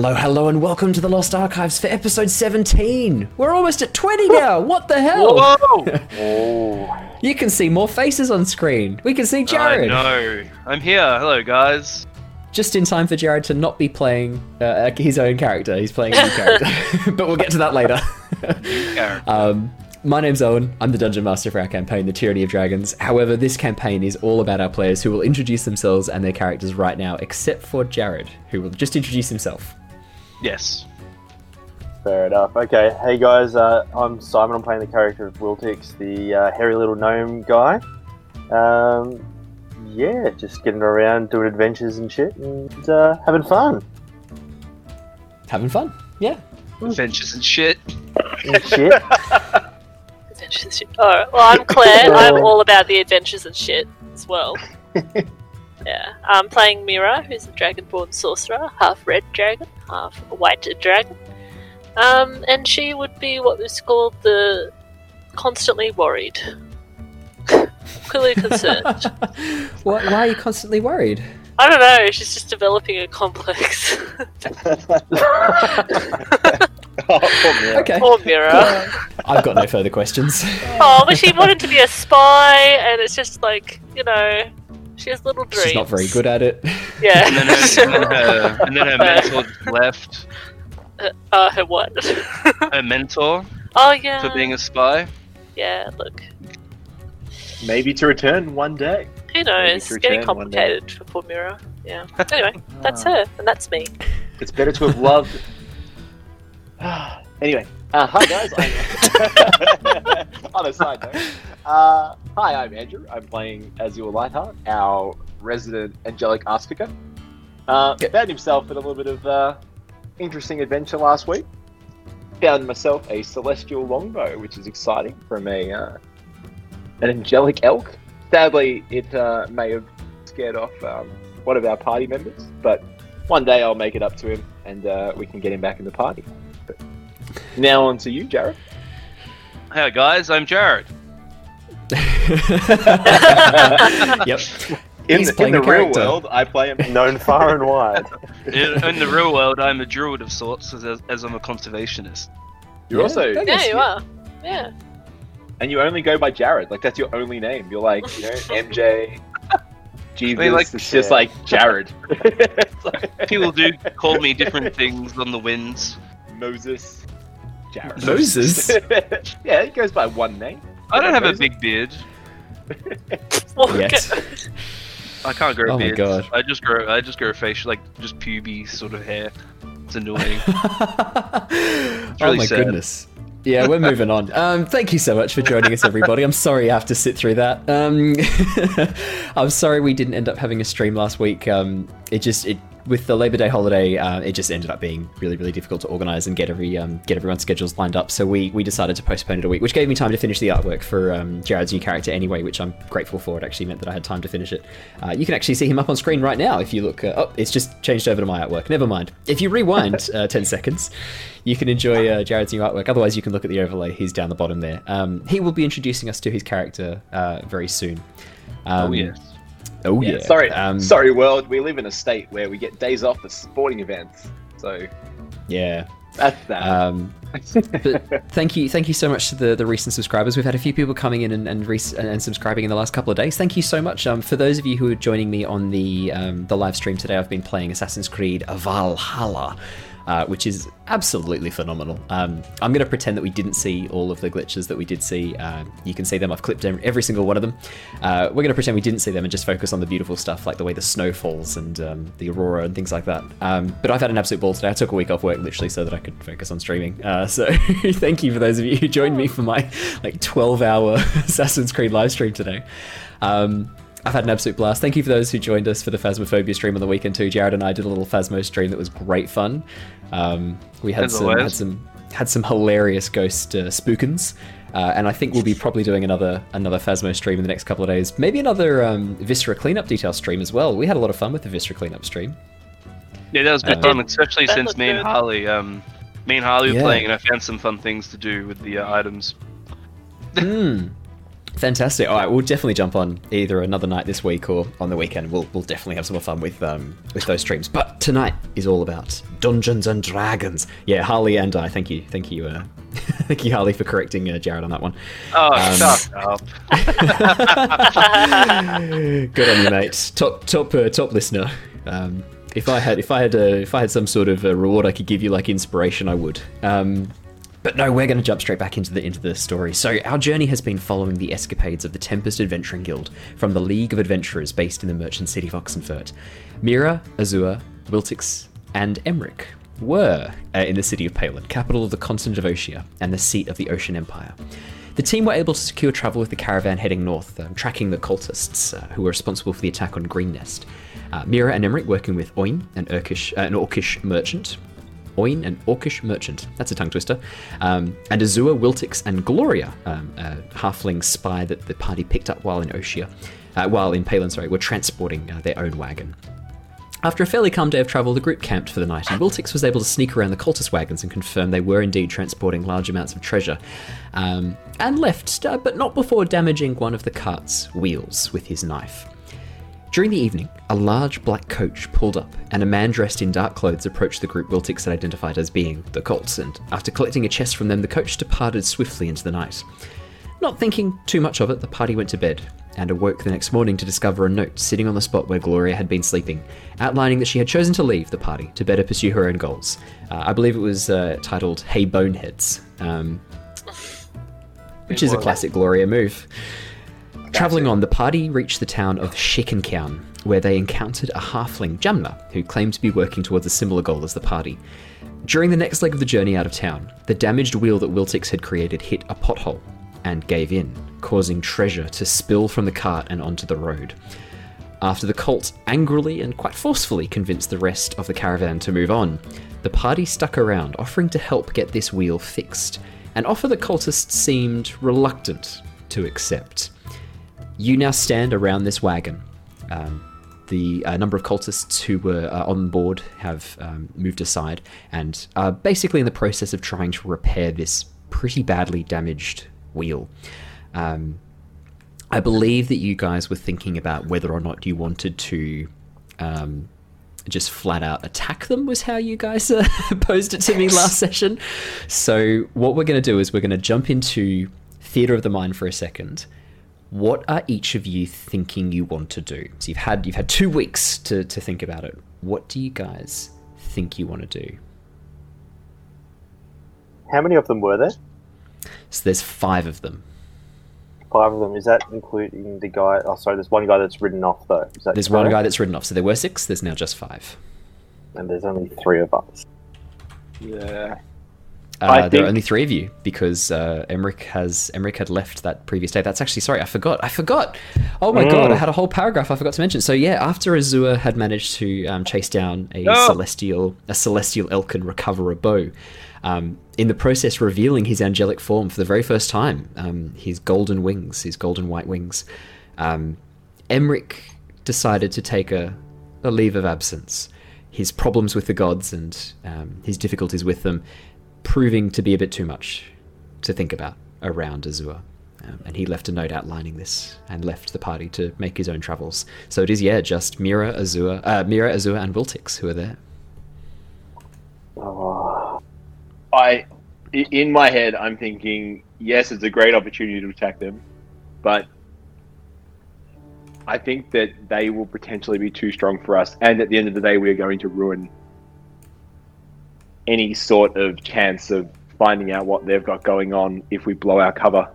Hello, hello, and welcome to the Lost Archives for episode 17. We're almost at 20 now. What the hell? Whoa! You can see more faces on screen. We can see I Jared. know. I'm here. Hello, guys. Just in time for Jared to not be playing uh, his own character. He's playing a new character. but we'll get to that later. Um, my name's Owen. I'm the dungeon master for our campaign, The Tyranny of Dragons. However, this campaign is all about our players who will introduce themselves and their characters right now, except for Jared, who will just introduce himself. Yes. Fair enough. Okay, hey guys, uh, I'm Simon. I'm playing the character of Wiltix, the uh, hairy little gnome guy. Um, yeah, just getting around, doing adventures and shit, and uh, having fun. Having fun. Yeah. Adventures and shit. And shit. Adventures and shit. Oh, well, I'm Claire. I'm all about the adventures and shit as well. yeah, I'm playing Mira, who's a dragonborn sorcerer, half red dragon, half white dragon. Um, and she would be what was called the constantly worried, clearly concerned. why, why are you constantly worried? I don't know. She's just developing a complex. oh, poor Mira. Okay. Poor Mira. I've got no further questions. Oh, but she wanted to be a spy, and it's just like you know, she has little dreams. She's not very good at it. Yeah. And then her, and then her, and then her mentor left. uh, her what? Her mentor oh yeah. for being a spy. Yeah. Look, Maybe to return one day. who knows? It's getting return one day. complicated for poor Mira. Yeah. Anyway, that's her, and that's me. It's better to have loved. anyway, uh, hi guys. On a side note, uh, hi, I'm Andrew. I'm playing Azure Lightheart, our resident angelic aspica. Uh, Yep. Found himself in a little bit of uh, interesting adventure last week. Found myself a celestial longbow, which is exciting from a uh, an angelic elk. Sadly, it uh, may have scared off um, one of our party members, but one day I'll make it up to him and uh, we can get him back in the party. But now on to you, Jared. Hey, guys. I'm Jared. yep. In, He's the, in the a real world, I play him. Known far and wide. In, in the real world, I'm a druid of sorts, as, as I'm a conservationist. You're Yeah, also, Yeah, guess you are. Yeah. and you only go by Jared. Like that's your only name. You're like, you know, MJ. Jesus, I mean, like- it's just Yeah. like Jared. Like People do call me different things on the winds. Moses. Jared. Moses? yeah, he goes by one name. I don't have a Moses. big beard. Yes. I can't grow a Oh my beard. God. I just grow. I just grow facial, like just puby sort of hair. It's annoying. oh really my sad. goodness. Yeah, we're moving on. Um, thank you so much for joining us, everybody. I'm sorry you have to sit through that. Um, I'm sorry we didn't end up having a stream last week. Um, it just it with the Labor Day holiday, uh, it just ended up being really, really difficult to organise and get every um, get everyone's schedules lined up. So we we decided to postpone it a week, which gave me time to finish the artwork for um, Jared's new character anyway, which I'm grateful for. It actually meant that I had time to finish it. Uh, you can actually see him up on screen right now if you look. Uh, oh, it's just changed over to my artwork. Never mind. If you rewind uh, ten seconds, you can enjoy uh, Jared's new artwork. Otherwise, you can look at the overlay. He's down the bottom there. Um, he will be introducing us to his character uh, very soon. Um, oh yes. Oh yeah. Yeah, sorry, Um, sorry, world. We live in a state where we get days off for sporting events, so Yeah. that's that. Um, but thank you, thank you so much to the, the recent subscribers. We've had a few people coming in and and, re- and subscribing in the last couple of days. Thank you so much. Um, for those of you who are joining me on the um, the live stream today, I've been playing Assassin's Creed Valhalla. Uh, which is absolutely phenomenal. Um, I'm going to pretend that we didn't see all of the glitches that we did see. Um, you can see them. I've clipped every single one of them. Uh, we're going to pretend we didn't see them and just focus on the beautiful stuff, like the way the snow falls and um, the aurora and things like that. Um, but I've had an absolute ball today. I took a week off work literally so that I could focus on streaming. Uh, so thank you for those of you who joined me for my like 12 hour Assassin's Creed live stream today. Um, I've had an absolute blast. Thank you for those who joined us for the Phasmophobia stream on the weekend too. Jared and I did a little Phasmo stream that was great fun. Um, we had As some, had some had some hilarious ghost uh, spookins. Uh, and I think we'll be probably doing another another Phasmo stream in the next couple of days. Maybe another um, Viscera cleanup detail stream as well. We had a lot of fun with the Viscera cleanup stream. Yeah, that was good Um, fun, especially that since me and. Harley, um, me and Harley were Yeah. playing, and I found some fun things to do with the uh, items. Hmm. Fantastic. All right, we'll definitely jump on either another night this week or on the weekend. We'll, we'll definitely have some more fun with um, with those streams. But tonight is all about Dungeons and Dragons. Yeah, Harley and I. Thank you, thank you, uh, thank you, Harley, for correcting uh, Jared on that one. Oh, Um, shut up. Good on you, mate. Top top uh, top listener. Um, if I had if I had uh, if I had some sort of uh, reward I could give you like inspiration, I would. But no, we're going to jump straight back into the into the story. So our journey has been following the escapades of the Tempest Adventuring Guild from the League of Adventurers based in the merchant city of Oxenfurt. Mira, Azure, Wiltix, and Emeric were uh, in the city of Palin, capital of the continent of Oceania and the seat of the Ocean Empire. The team were able to secure travel with the caravan heading north, um, tracking the cultists uh, who were responsible for the attack on Green Nest. Uh, Mira and Emeric working with Oin, an, Urkish, uh, an Orcish merchant. Oin, an Orcish merchant. That's a tongue twister. Um, and Azure, Wiltix, and Gloria, um, a halfling spy that the party picked up while in Oshia, uh, while in Palin, sorry, were transporting uh, their own wagon. After a fairly calm day of travel, the group camped for the night, and Wiltix was able to sneak around the cultist wagons and confirm they were indeed transporting large amounts of treasure, um, and left, uh, but not before damaging one of the cart's wheels with his knife. During the evening, a large black coach pulled up, and a man dressed in dark clothes approached the group Wiltix had identified as being the cults, and after collecting a chest from them, the coach departed swiftly into the night. Not thinking too much of it, the party went to bed and awoke the next morning to discover a note sitting on the spot where Gloria had been sleeping, outlining that she had chosen to leave the party to better pursue her own goals. Uh, I believe it was uh, titled Hey Boneheads, um, which is a classic Gloria move. Travelling on, the party reached the town of Schickenkaun, where they encountered a halfling, Jamna, who claimed to be working towards a similar goal as the party. During the next leg of the journey out of town, the damaged wheel that Wiltix had created hit a pothole and gave in, causing treasure to spill from the cart and onto the road. After the cult angrily and quite forcefully convinced the rest of the caravan to move on, the party stuck around, offering to help get this wheel fixed, an offer the cultists seemed reluctant to accept. You now stand around this wagon. Um, the uh, number of cultists who were uh, on board have um, moved aside and are basically in the process of trying to repair this pretty badly damaged wheel. Um, I believe that you guys were thinking about whether or not you wanted to um, just flat out attack them, was how you guys uh, posed it to me last session. So, what we're going to do is we're going to jump into theatre of the mind for a second. What are each of you thinking you want to do? So you've had you've had two weeks to, to think about it. What do you guys think you want to do? How many of them were there? So there's five of them. Five of them. Is that including the guy? Oh, sorry. There's one guy that's ridden off though. Is that There's one correct? guy that's ridden off. So there were six. There's now just five. and there's only three of us. Yeah. Uh, There are only three of you because uh, Emeric has Emeric had left that previous day. That's actually sorry, I forgot. I forgot. Oh my god, I had a whole paragraph I forgot to mention. So yeah, after Azure had managed to um, chase down a No. celestial a celestial elk and recover a bow, um, in the process revealing his angelic form for the very first time, um, his golden wings, his golden white wings, um, Emeric decided to take a, a leave of absence. His problems with the gods and um, his difficulties with them proving to be a bit too much to think about around Azure. Um, and he left a note outlining this and left the party to make his own travels. So it is, yeah, just Mira, Azure, uh, Mira, Azure, and Wiltix who are there. I, i- in my head, I'm thinking, yes, it's a great opportunity to attack them, but I think that they will potentially be too strong for us, and at the end of the day, we are going to ruin any sort of chance of finding out what they've got going on if we blow our cover.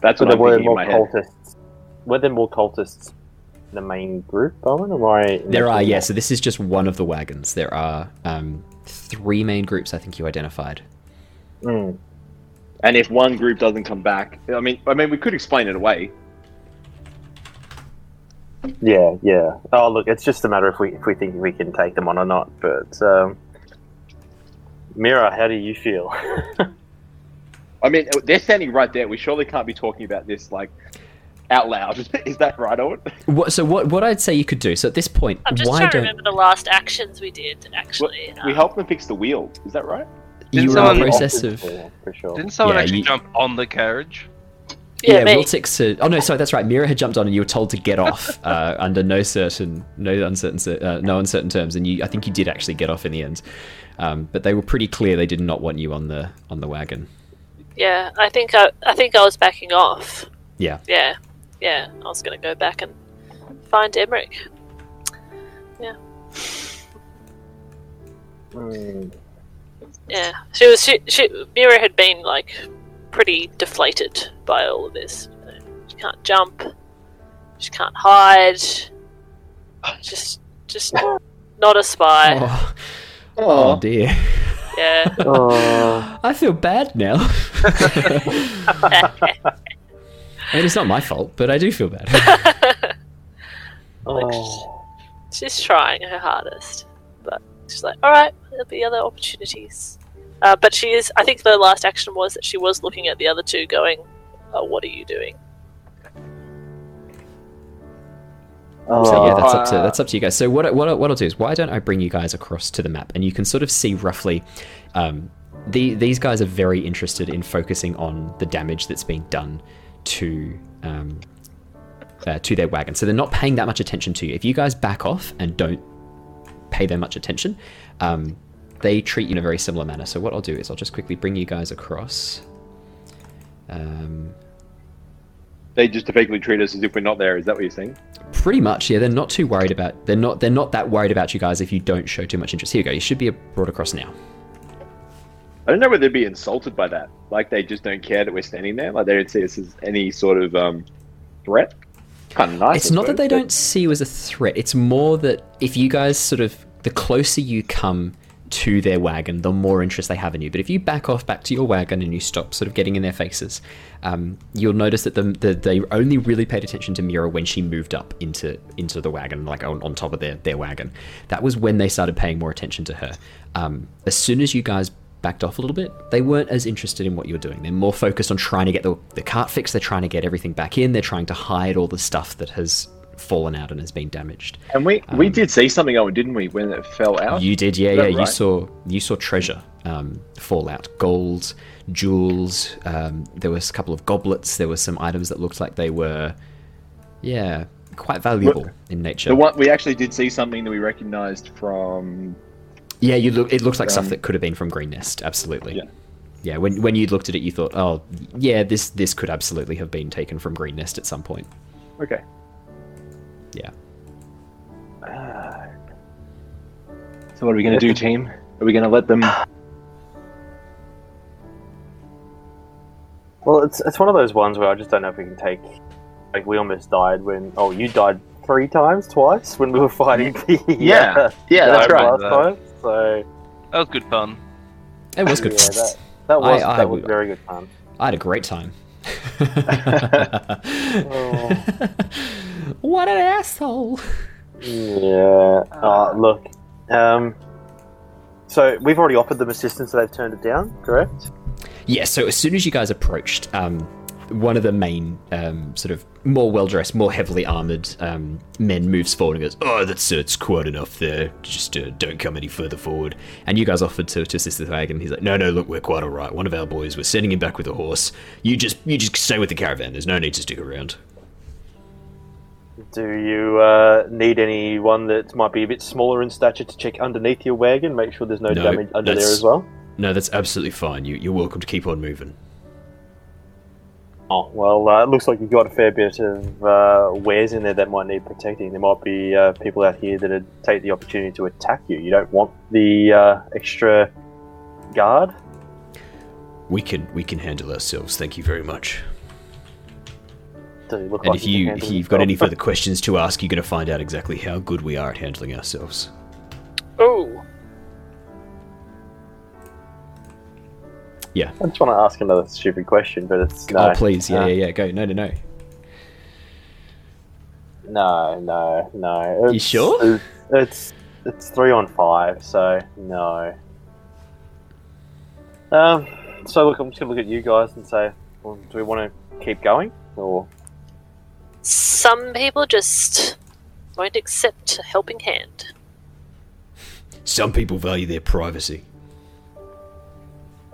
That's so what there I'm were thinking in more my head. cultists. Were there more cultists in the main group, Owen? Am I? There are, yeah, that? so this is just one of the wagons. There are um, three main groups I think you identified. Mm. And if one group doesn't come back, I mean, I mean, we could explain it away. Yeah, yeah. Oh, look, it's just a matter if we if we think we can take them on or not. But um, Mira, how do you feel? I mean, they're standing right there. We surely can't be talking about this like out loud. Is that right, Owen? What, so what what I'd say you could do. So at this point, I'm just why trying to don't remember the last actions we did. Actually, We Um, helped them fix the wheel. Is that right? Didn't were in the someone- process of sure. Didn't someone Yeah, actually you- jump on the carriage? Yeah, me. Wiltix. Had, oh no, sorry, that's right. Mira had jumped on, and you were told to get off uh, under no certain, no uncertain, uh, no uncertain terms. And you, I think you did actually get off in the end. Um, but they were pretty clear they did not want you on the on the wagon. Yeah, I think I, I think I was backing off. Yeah. Yeah, yeah. I was going to go back and find Emeric. Hmm. Yeah, she was. She, she Mira had been like pretty deflated by all of this. She can't jump. She can't hide. Just, just not a spy. Oh, oh dear. Yeah. Oh, I feel bad now. I mean, it's not my fault, but I do feel bad. oh. she's trying her hardest, but she's like, all right, there'll be other opportunities. Uh, but she is. I think the last action was that she was looking at the other two, going, oh, "What are you doing?" So yeah, Oh. that's up to Uh, that's up to you guys. So what I- what I- what I'll do is why don't I bring you guys across to the map and you can sort of see roughly. Um, the, these guys are very interested in focusing on the damage that's being done to um, uh, to their wagon. So they're not paying that much attention to you. If you guys back off and don't pay them much attention, um, they treat you in a very similar manner. So what I'll do is I'll just quickly bring you guys across. Um, They just effectively treat us as if we're not there. Is that what you're saying? Pretty much, yeah. They're not too worried about. They're not. They're not that worried about you guys if you don't show too much interest. Here you go. You should be brought across now. I don't know whether they'd be insulted by that. Like they just don't care that we're standing there. Like they don't see us as any sort of um, threat. Kind of nice. it's not that they don't see you as a threat. It's more that if you guys sort of the closer you come to their wagon, the more interest they have in you. But if you back off back to your wagon and you stop sort of getting in their faces, um, you'll notice that the, the, they only really paid attention to Mira when she moved up into into the wagon, like on, on top of their, their wagon. That was when they started paying more attention to her. Um, as soon as you guys backed off a little bit, they weren't as interested in what you're doing. They're more focused on trying to get the, the cart fixed. They're trying to get everything back in. They're trying to hide all the stuff that has fallen out and has been damaged. And we we Um, did see something, Owen, didn't we, when it fell out? You did, yeah, yeah. that You saw you saw treasure um, fall out, gold, jewels. Um, there was a couple of goblets. There were some items that looked like they were, yeah, quite valuable in nature. The one we actually did see something that we recognised from. yeah, you look. It looks like stuff that could have been from Green Nest. Absolutely. Yeah. Yeah. When when you looked at it, you thought, oh, yeah, this this could absolutely have been taken from Green Nest at some point. Okay. Yeah. So what are we going to do, team? Are we going to let them? Well, it's it's one of those ones where I just don't know if we can take. Like we almost died when. Oh, you died three times, twice when we were fighting the. Yeah. Yeah, uh, that's right. Last time, so That was good fun. It was good. yeah, that, that was I- I that was would- very good fun. I had a great time. Oh. what an asshole! Yeah. Uh, look. Um. So we've already offered them assistance, so they've turned it down. Correct. Yeah, so as soon as you guys approached, um, one of the main, um, sort of more well dressed, more heavily armored um, men moves forward and goes, Oh, that's, that's quite enough there. Just uh, don't come any further forward. And you guys offered to, to assist the wagon. He's like, No, no, look, we're quite alright. One of our boys, we're sending him back with a horse. You just you just stay with the caravan. There's no need to stick around. Do you uh, need anyone that might be a bit smaller in stature to check underneath your wagon, make sure there's no, No, damage under there as well? No, that's absolutely fine. You, you're welcome to keep on moving. Oh well, uh, it looks like you've got a fair bit of uh, wares in there that might need protecting. There might be uh, people out here that would take the opportunity to attack you. You don't want the uh, extra guard. We can we can handle ourselves. Thank you very much. Do look And like if you, if you've got any further questions to ask, you're going to find out exactly how good we are at handling ourselves. Oh. Yeah. I just want to ask another stupid question, but it's no. oh, please, yeah, uh, yeah, yeah, go. No, no, no. No, no, no. It's, You sure? It's, it's it's three on five, so no. Um. So look, I'm just gonna look at you guys and say, well, do we want to keep going or? Some people just won't accept a helping hand. Some people value their privacy.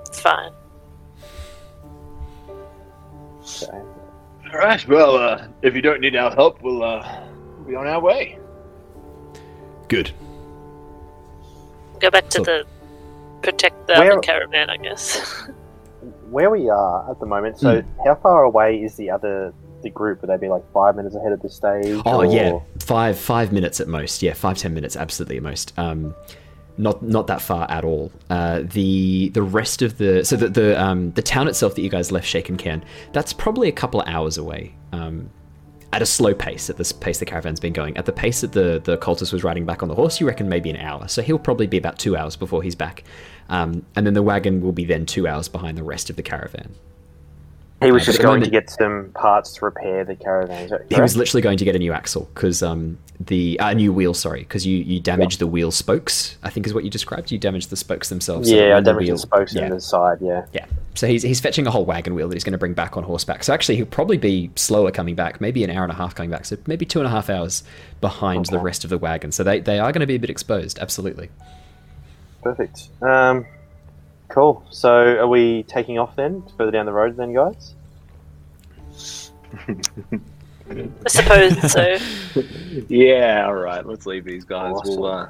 It's fine. Okay. All right. Well, uh, if you don't need our help, we'll uh, we'll be on our way. Good. Go back to So- the protect the Where- other caravan, I guess. Where we are at the moment, so Hmm. how far away is the other the group? Would they be like five minutes ahead of the stage? Oh or- yeah, five five minutes at most. Yeah, five ten minutes, absolutely at most. Um, not not that far at all. Uh, the the rest of the so the the um, the town itself that you guys left Shaken Can, that's probably a couple of hours away. Um, at a slow pace, at this pace the caravan's been going. At the pace that the the cultist was riding back on the horse, you reckon maybe an hour. So he'll probably be about two hours before he's back. Um, and then the wagon will be then two hours behind the rest of the caravan. He was Uh, just going to get some parts to repair the caravan. He was literally going to get a new axle because um, the uh, new wheel, sorry, because you you damaged the wheel spokes. I think is what you described. You damaged the spokes themselves. so yeah, I when the damaged wheel- the spokes yeah, the side. Yeah. yeah. So he's he's fetching a whole wagon wheel that he's going to bring back on horseback. So actually, he'll probably be slower coming back, maybe an hour and a half coming back. So maybe two and a half hours behind the rest of the wagon. So they they are going to be a bit exposed. Absolutely. Perfect. Um, cool. So, are we taking off then, further down the road, then, guys? I suppose so. Yeah. All right. Let's leave these guys. Awesome. We'll. Uh,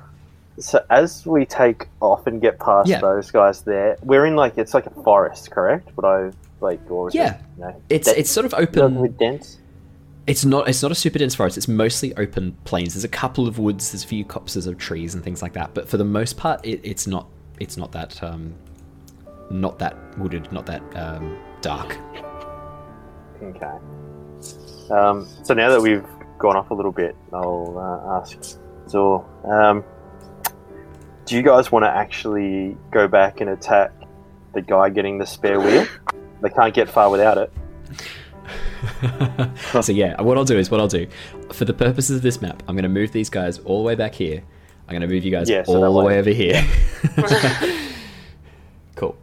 So, as we take off and get past Yeah. those guys there, we're in like it's like a forest, correct? Would I like, or Yeah. it, you know, It's de- it's sort of open. dense? It's not it's not a super dense forest. It's mostly open plains. There's a couple of woods. There's a few copses of trees and things like that. But for the most part, it, it's not it's not that um, not that wooded, not that um, dark. Okay. Um, so now that we've gone off a little bit, I'll uh, ask Zor. Um, do you guys want to actually go back and attack the guy getting the spare wheel? They can't get far without it. so yeah, what I'll do is what I'll do for the purposes of this map, I'm going to move these guys all the way back here. I'm going to move you guys Yeah, so all the way over here. cool,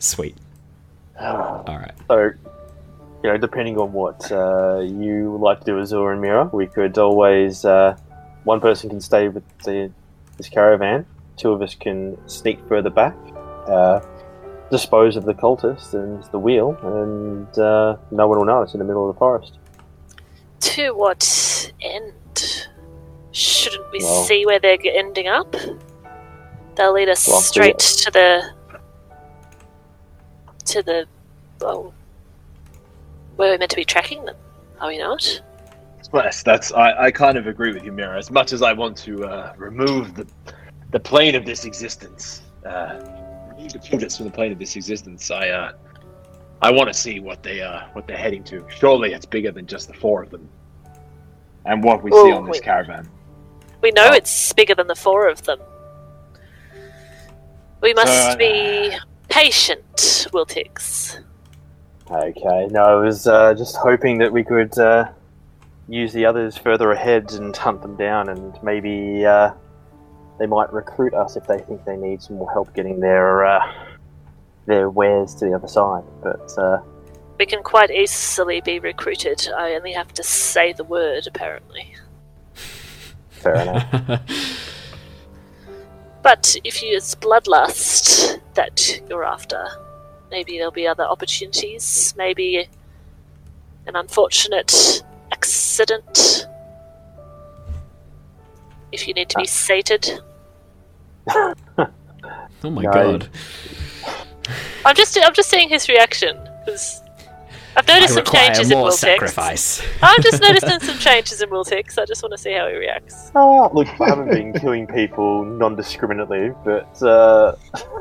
sweet. All right. So, you know, depending on what uh, you would like to do as Zor and Mira, we could always uh, one person can stay with the this caravan, two of us can sneak further back, uh, dispose of the cultist and the wheel, and uh, no one will know it's in the middle of the forest. to what end? Shouldn't we Well- see where they're ending up? They'll lead us Well, straight to the to the well, where we're meant to be tracking them. Are we not? Yes, that's I, I kind of agree with you, Mira. As much as I want to uh, remove the the plane of this existence, uh, remove the from the plane of this existence, I uh, I want to see what they uh, what they're heading to. Surely it's bigger than just the four of them, and what we see Oh, on this wait. caravan. We know Oh. it's bigger than the four of them. We must Uh, be patient, Wiltix. Okay, no, I was uh, just hoping that we could uh, use the others further ahead and hunt them down, and maybe uh, they might recruit us if they think they need some more help getting their uh, their wares to the other side. But uh, We can quite easily be recruited. I only have to say the word, apparently. fair enough. But if you, it's bloodlust that you're after, maybe there'll be other opportunities. Maybe an unfortunate accident. If you need to be ah. sated. oh my No. god. I'm just, I'm just seeing his reaction because I've I noticed some require changes in more Wiltix. sacrifice. I'm just noticing some changes in Wiltix. I just want to see how he reacts. oh, look, I haven't been killing people non-discriminately, but uh,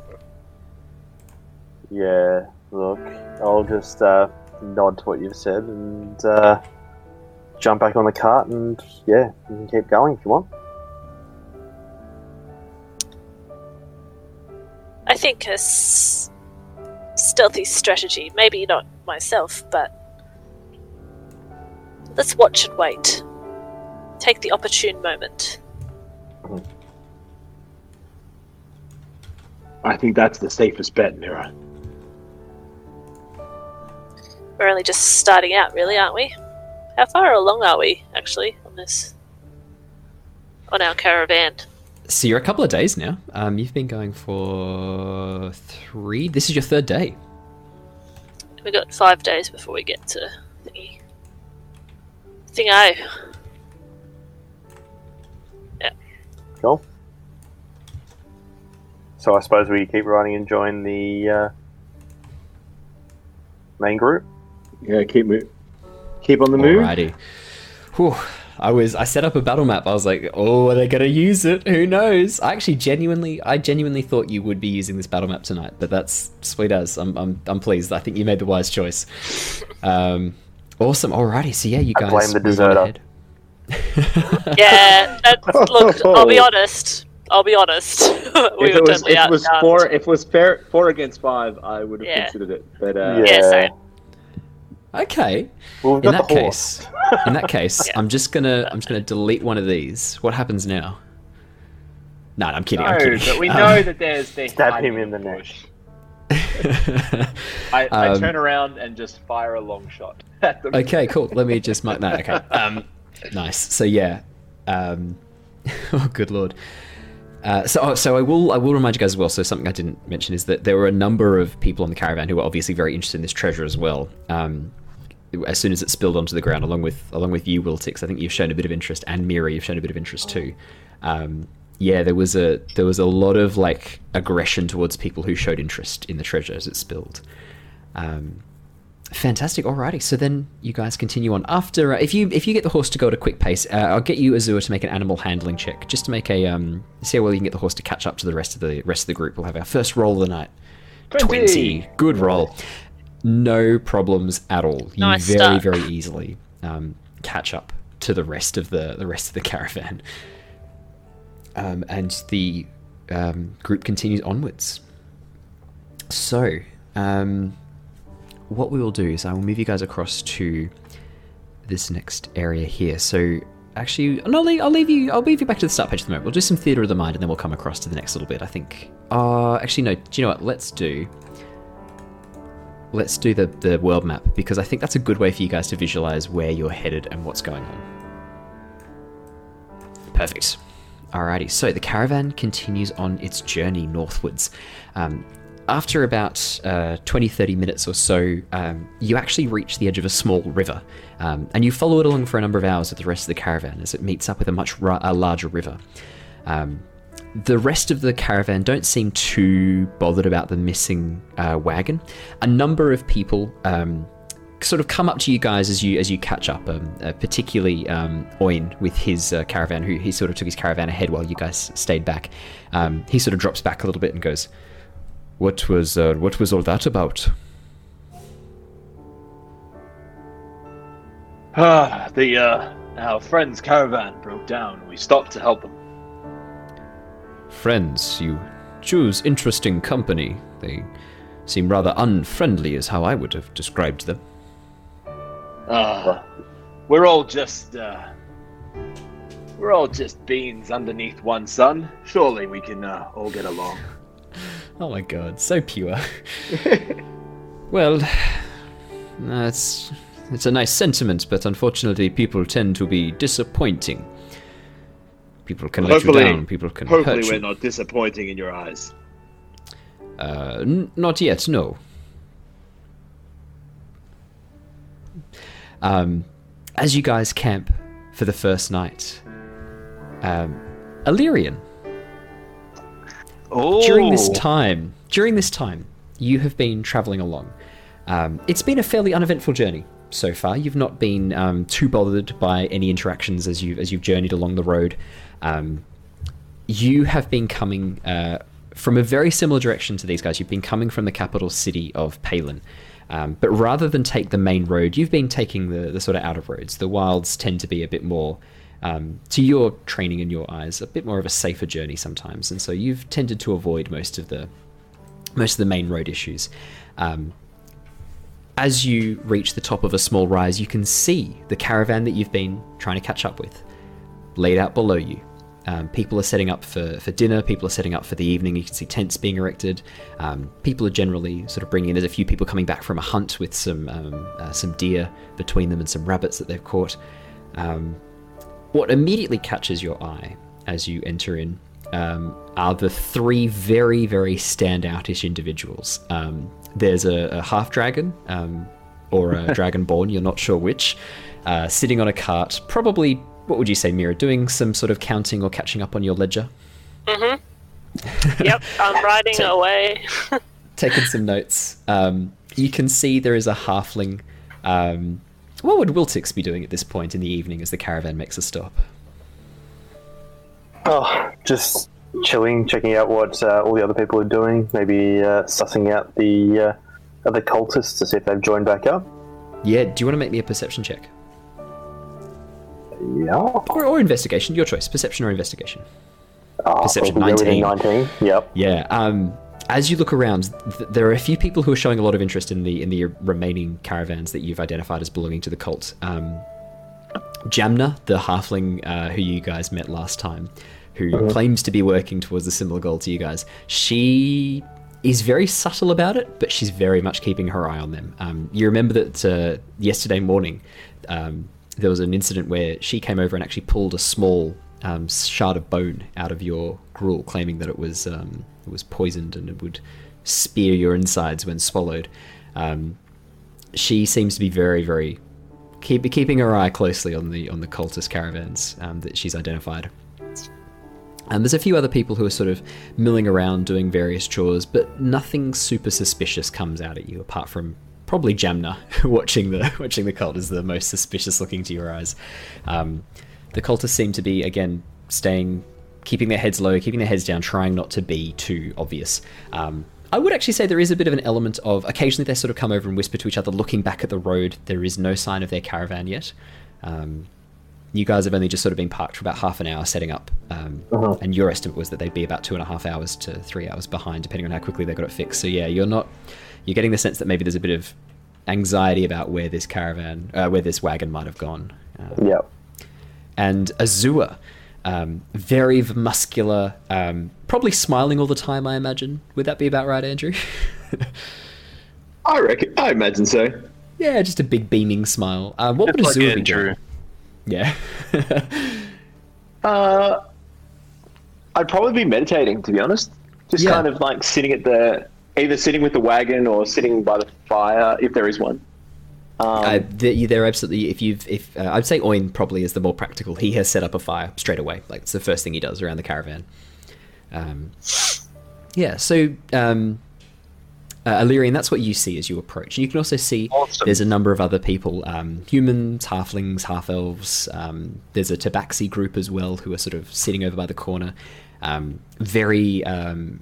yeah, look, I'll just uh, nod to what you've said and uh, jump back on the cart, and yeah, you can keep going if you want. I think a s- stealthy strategy, maybe not myself, but let's watch and wait. Take the opportune moment. I think that's the safest bet, Mira. We're only just starting out, really, aren't we? How far along are we, actually, on this? On our caravan? So you're a couple of days now. Um, you've been going for three. This is your third day. We got five days before we get to thingy. interesting, eh? Cool. So I suppose we keep riding and join the uh, main group. Yeah, keep move. Keep on the move. Alrighty. Whew. I was I set up a battle map. I was like, oh, are they gonna use it? Who knows? I actually genuinely I genuinely thought you would be using this battle map tonight, but that's sweet as. I'm I'm I'm pleased. I think you made the wise choice. Um awesome. Alrighty, so yeah, you guys. I guys blame the move deserter. Yeah. That, look, I'll be honest. I'll be honest. we if were it was, totally if it was four, if it was fair, four against five, I would have Yeah. considered it. But uh, Yeah. Yeah, same. Okay. Well, we've In got that the horse. case in that case, Yeah. I'm just gonna I'm just gonna delete one of these. What happens now? No, I'm kidding, no, I'm kidding. but we Um, know that there's the Stab him in the neck. I, I Um, turn around and just fire a long shot at them. okay, cool. Let me just mark that. Okay. Um, nice. So yeah. Um, oh, good lord. Uh, so, oh, so I will I will remind you guys as well. So something I didn't mention is that there were a number of people on the caravan who were obviously very interested in this treasure as well. Um, as soon as it spilled onto the ground, along with along with you, Wiltix, I think you've shown a bit of interest, and Mira, you've shown a bit of interest too. Um, yeah, there was a there was a lot of like aggression towards people who showed interest in the treasure as it spilled. Um, Fantastic. Alrighty. So then you guys continue on. After, uh, if you if you get the horse to go at a quick pace, uh, I'll get you Azure to make an animal handling check, just to make a um, see how well you can get the horse to catch up to the rest of the rest of the group. We'll have our first roll of the night. 20. Good roll. No problems at all. You Nice very very easily um, catch up to the rest of the the rest of the caravan. Um, and the um, group continues onwards. So, um, what we will do is I will move you guys across to this next area here. So actually, I'll leave, I'll leave you. I'll leave you back to the start page at the moment. We'll do some theater of the mind, and then we'll come across to the next little bit. I think. Uh, actually, no. Do you know what? Let's do. Let's do the the world map because I think that's a good way for you guys to visualize where you're headed and what's going on. Perfect. Alrighty, so the caravan continues on its journey northwards. Um, after about uh, 20 30 minutes or so, um, you actually reach the edge of a small river, um, and you follow it along for a number of hours with the rest of the caravan as it meets up with a much ra- a larger river. Um, the rest of the caravan don't seem too bothered about the missing uh, wagon. A number of people um, sort of come up to you guys as you as you catch up. Um, uh, particularly um, Oin with his uh, caravan, who he sort of took his caravan ahead while you guys stayed back. Um, he sort of drops back a little bit and goes, "What was uh, what was all that about?" Ah, the uh, our friend's caravan broke down. We stopped to help them. Friends, you choose interesting company. They seem rather unfriendly, is how I would have described them. Ah, we're all just uh, we're all just beings underneath one sun. Surely we can uh, all get along. Oh my god, so pure. well, that's it's a nice sentiment, but unfortunately, people tend to be disappointing. People can let you down. People can Hopefully, hurt we're you. not disappointing in your eyes. Uh, n- not yet, no. Um, as you guys camp for the first night, um, Alerian, Oh, during this time, during this time, you have been traveling along. Um, it's been a fairly uneventful journey so far. You've not been um, too bothered by any interactions as you as you've journeyed along the road. Um, you have been coming uh, from a very similar direction to these guys. You've been coming from the capital city of Palin. Um, but rather than take the main road, you've been taking the, the sort of outer roads. The wilds tend to be a bit more, um, to your training and your eyes, a bit more of a safer journey sometimes. And so you've tended to avoid most of the most of the main road issues. Um, as you reach the top of a small rise, you can see the caravan that you've been trying to catch up with laid out below you. Um, people are setting up for, for dinner, people are setting up for the evening. You can see tents being erected. Um, people are generally sort of bringing in, there's a few people coming back from a hunt with some, um, uh, some deer between them and some rabbits that they've caught. Um, what immediately catches your eye as you enter in um, are the three very, very standoutish individuals. Um, there's a, a half dragon, um, or a dragonborn, you're not sure which. uh, sitting on a cart, probably, what would you say, Mira, doing some sort of counting or catching up on your ledger? Mm-hmm. yep, I'm riding Take- away. taking some notes. Um, you can see there is a halfling. Um, what would Wiltix be doing at this point in the evening as the caravan makes a stop? Oh, just chilling, checking out what uh, all the other people are doing. Maybe uh, sussing out the uh, other cultists to see if they've joined back up. Yeah, do you want to make me a perception check? Yeah. Or, or investigation, your choice. Perception or investigation. Oh, Perception we'll go with a 19. 19. Yep. Yeah. Um, as you look around, th- there are a few people who are showing a lot of interest in the in the remaining caravans that you've identified as belonging to the cult. Um, Jamna, the halfling uh, who you guys met last time, who claims to be working towards a similar goal to you guys, she is very subtle about it, but she's very much keeping her eye on them. Um, you remember that uh, yesterday morning um, there was an incident where she came over and actually pulled a small um, shard of bone out of your gruel, claiming that it was um, it was poisoned and it would spear your insides when swallowed. Um, she seems to be very, very keep keeping her eye closely on the on the cultist caravans um, that she's identified. And there's a few other people who are sort of milling around doing various chores, but nothing super suspicious comes out at you apart from probably Jamna watching the watching the cult is the most suspicious looking to your eyes. Um, the cultists seem to be again staying, keeping their heads low, keeping their heads down, trying not to be too obvious. Um, I would actually say there is a bit of an element of occasionally they sort of come over and whisper to each other, looking back at the road. There is no sign of their caravan yet. Um, you guys have only just sort of been parked for about half an hour setting up, um, and your estimate was that they'd be about two and a half hours to three hours behind, depending on how quickly they got it fixed. So yeah, you're not you're getting the sense that maybe there's a bit of anxiety about where this caravan, uh, where this wagon might have gone. Um, Yep. and Azure, um, very muscular, um, probably smiling all the time. I imagine. Would that be about right, Andrew? I reckon. I imagine so. yeah, just a big beaming smile. Um, what would Just like Azure be Andrew. doing? Yeah. Uh, I'd probably be meditating, to be honest. Just Yeah. kind of like sitting at the either sitting with the wagon or sitting by the fire if there is one. Um, Uh, they're absolutely. If you've, if uh, I'd say Oin probably is the more practical. He has set up a fire straight away. Like it's the first thing he does around the caravan. Um, yeah. So, um, uh, Alerian, that's what you see as you approach. You can also see Awesome. there's a number of other people: um, humans, halflings, half elves. Um, there's a Tabaxi group as well who are sort of sitting over by the corner. Um, very, um,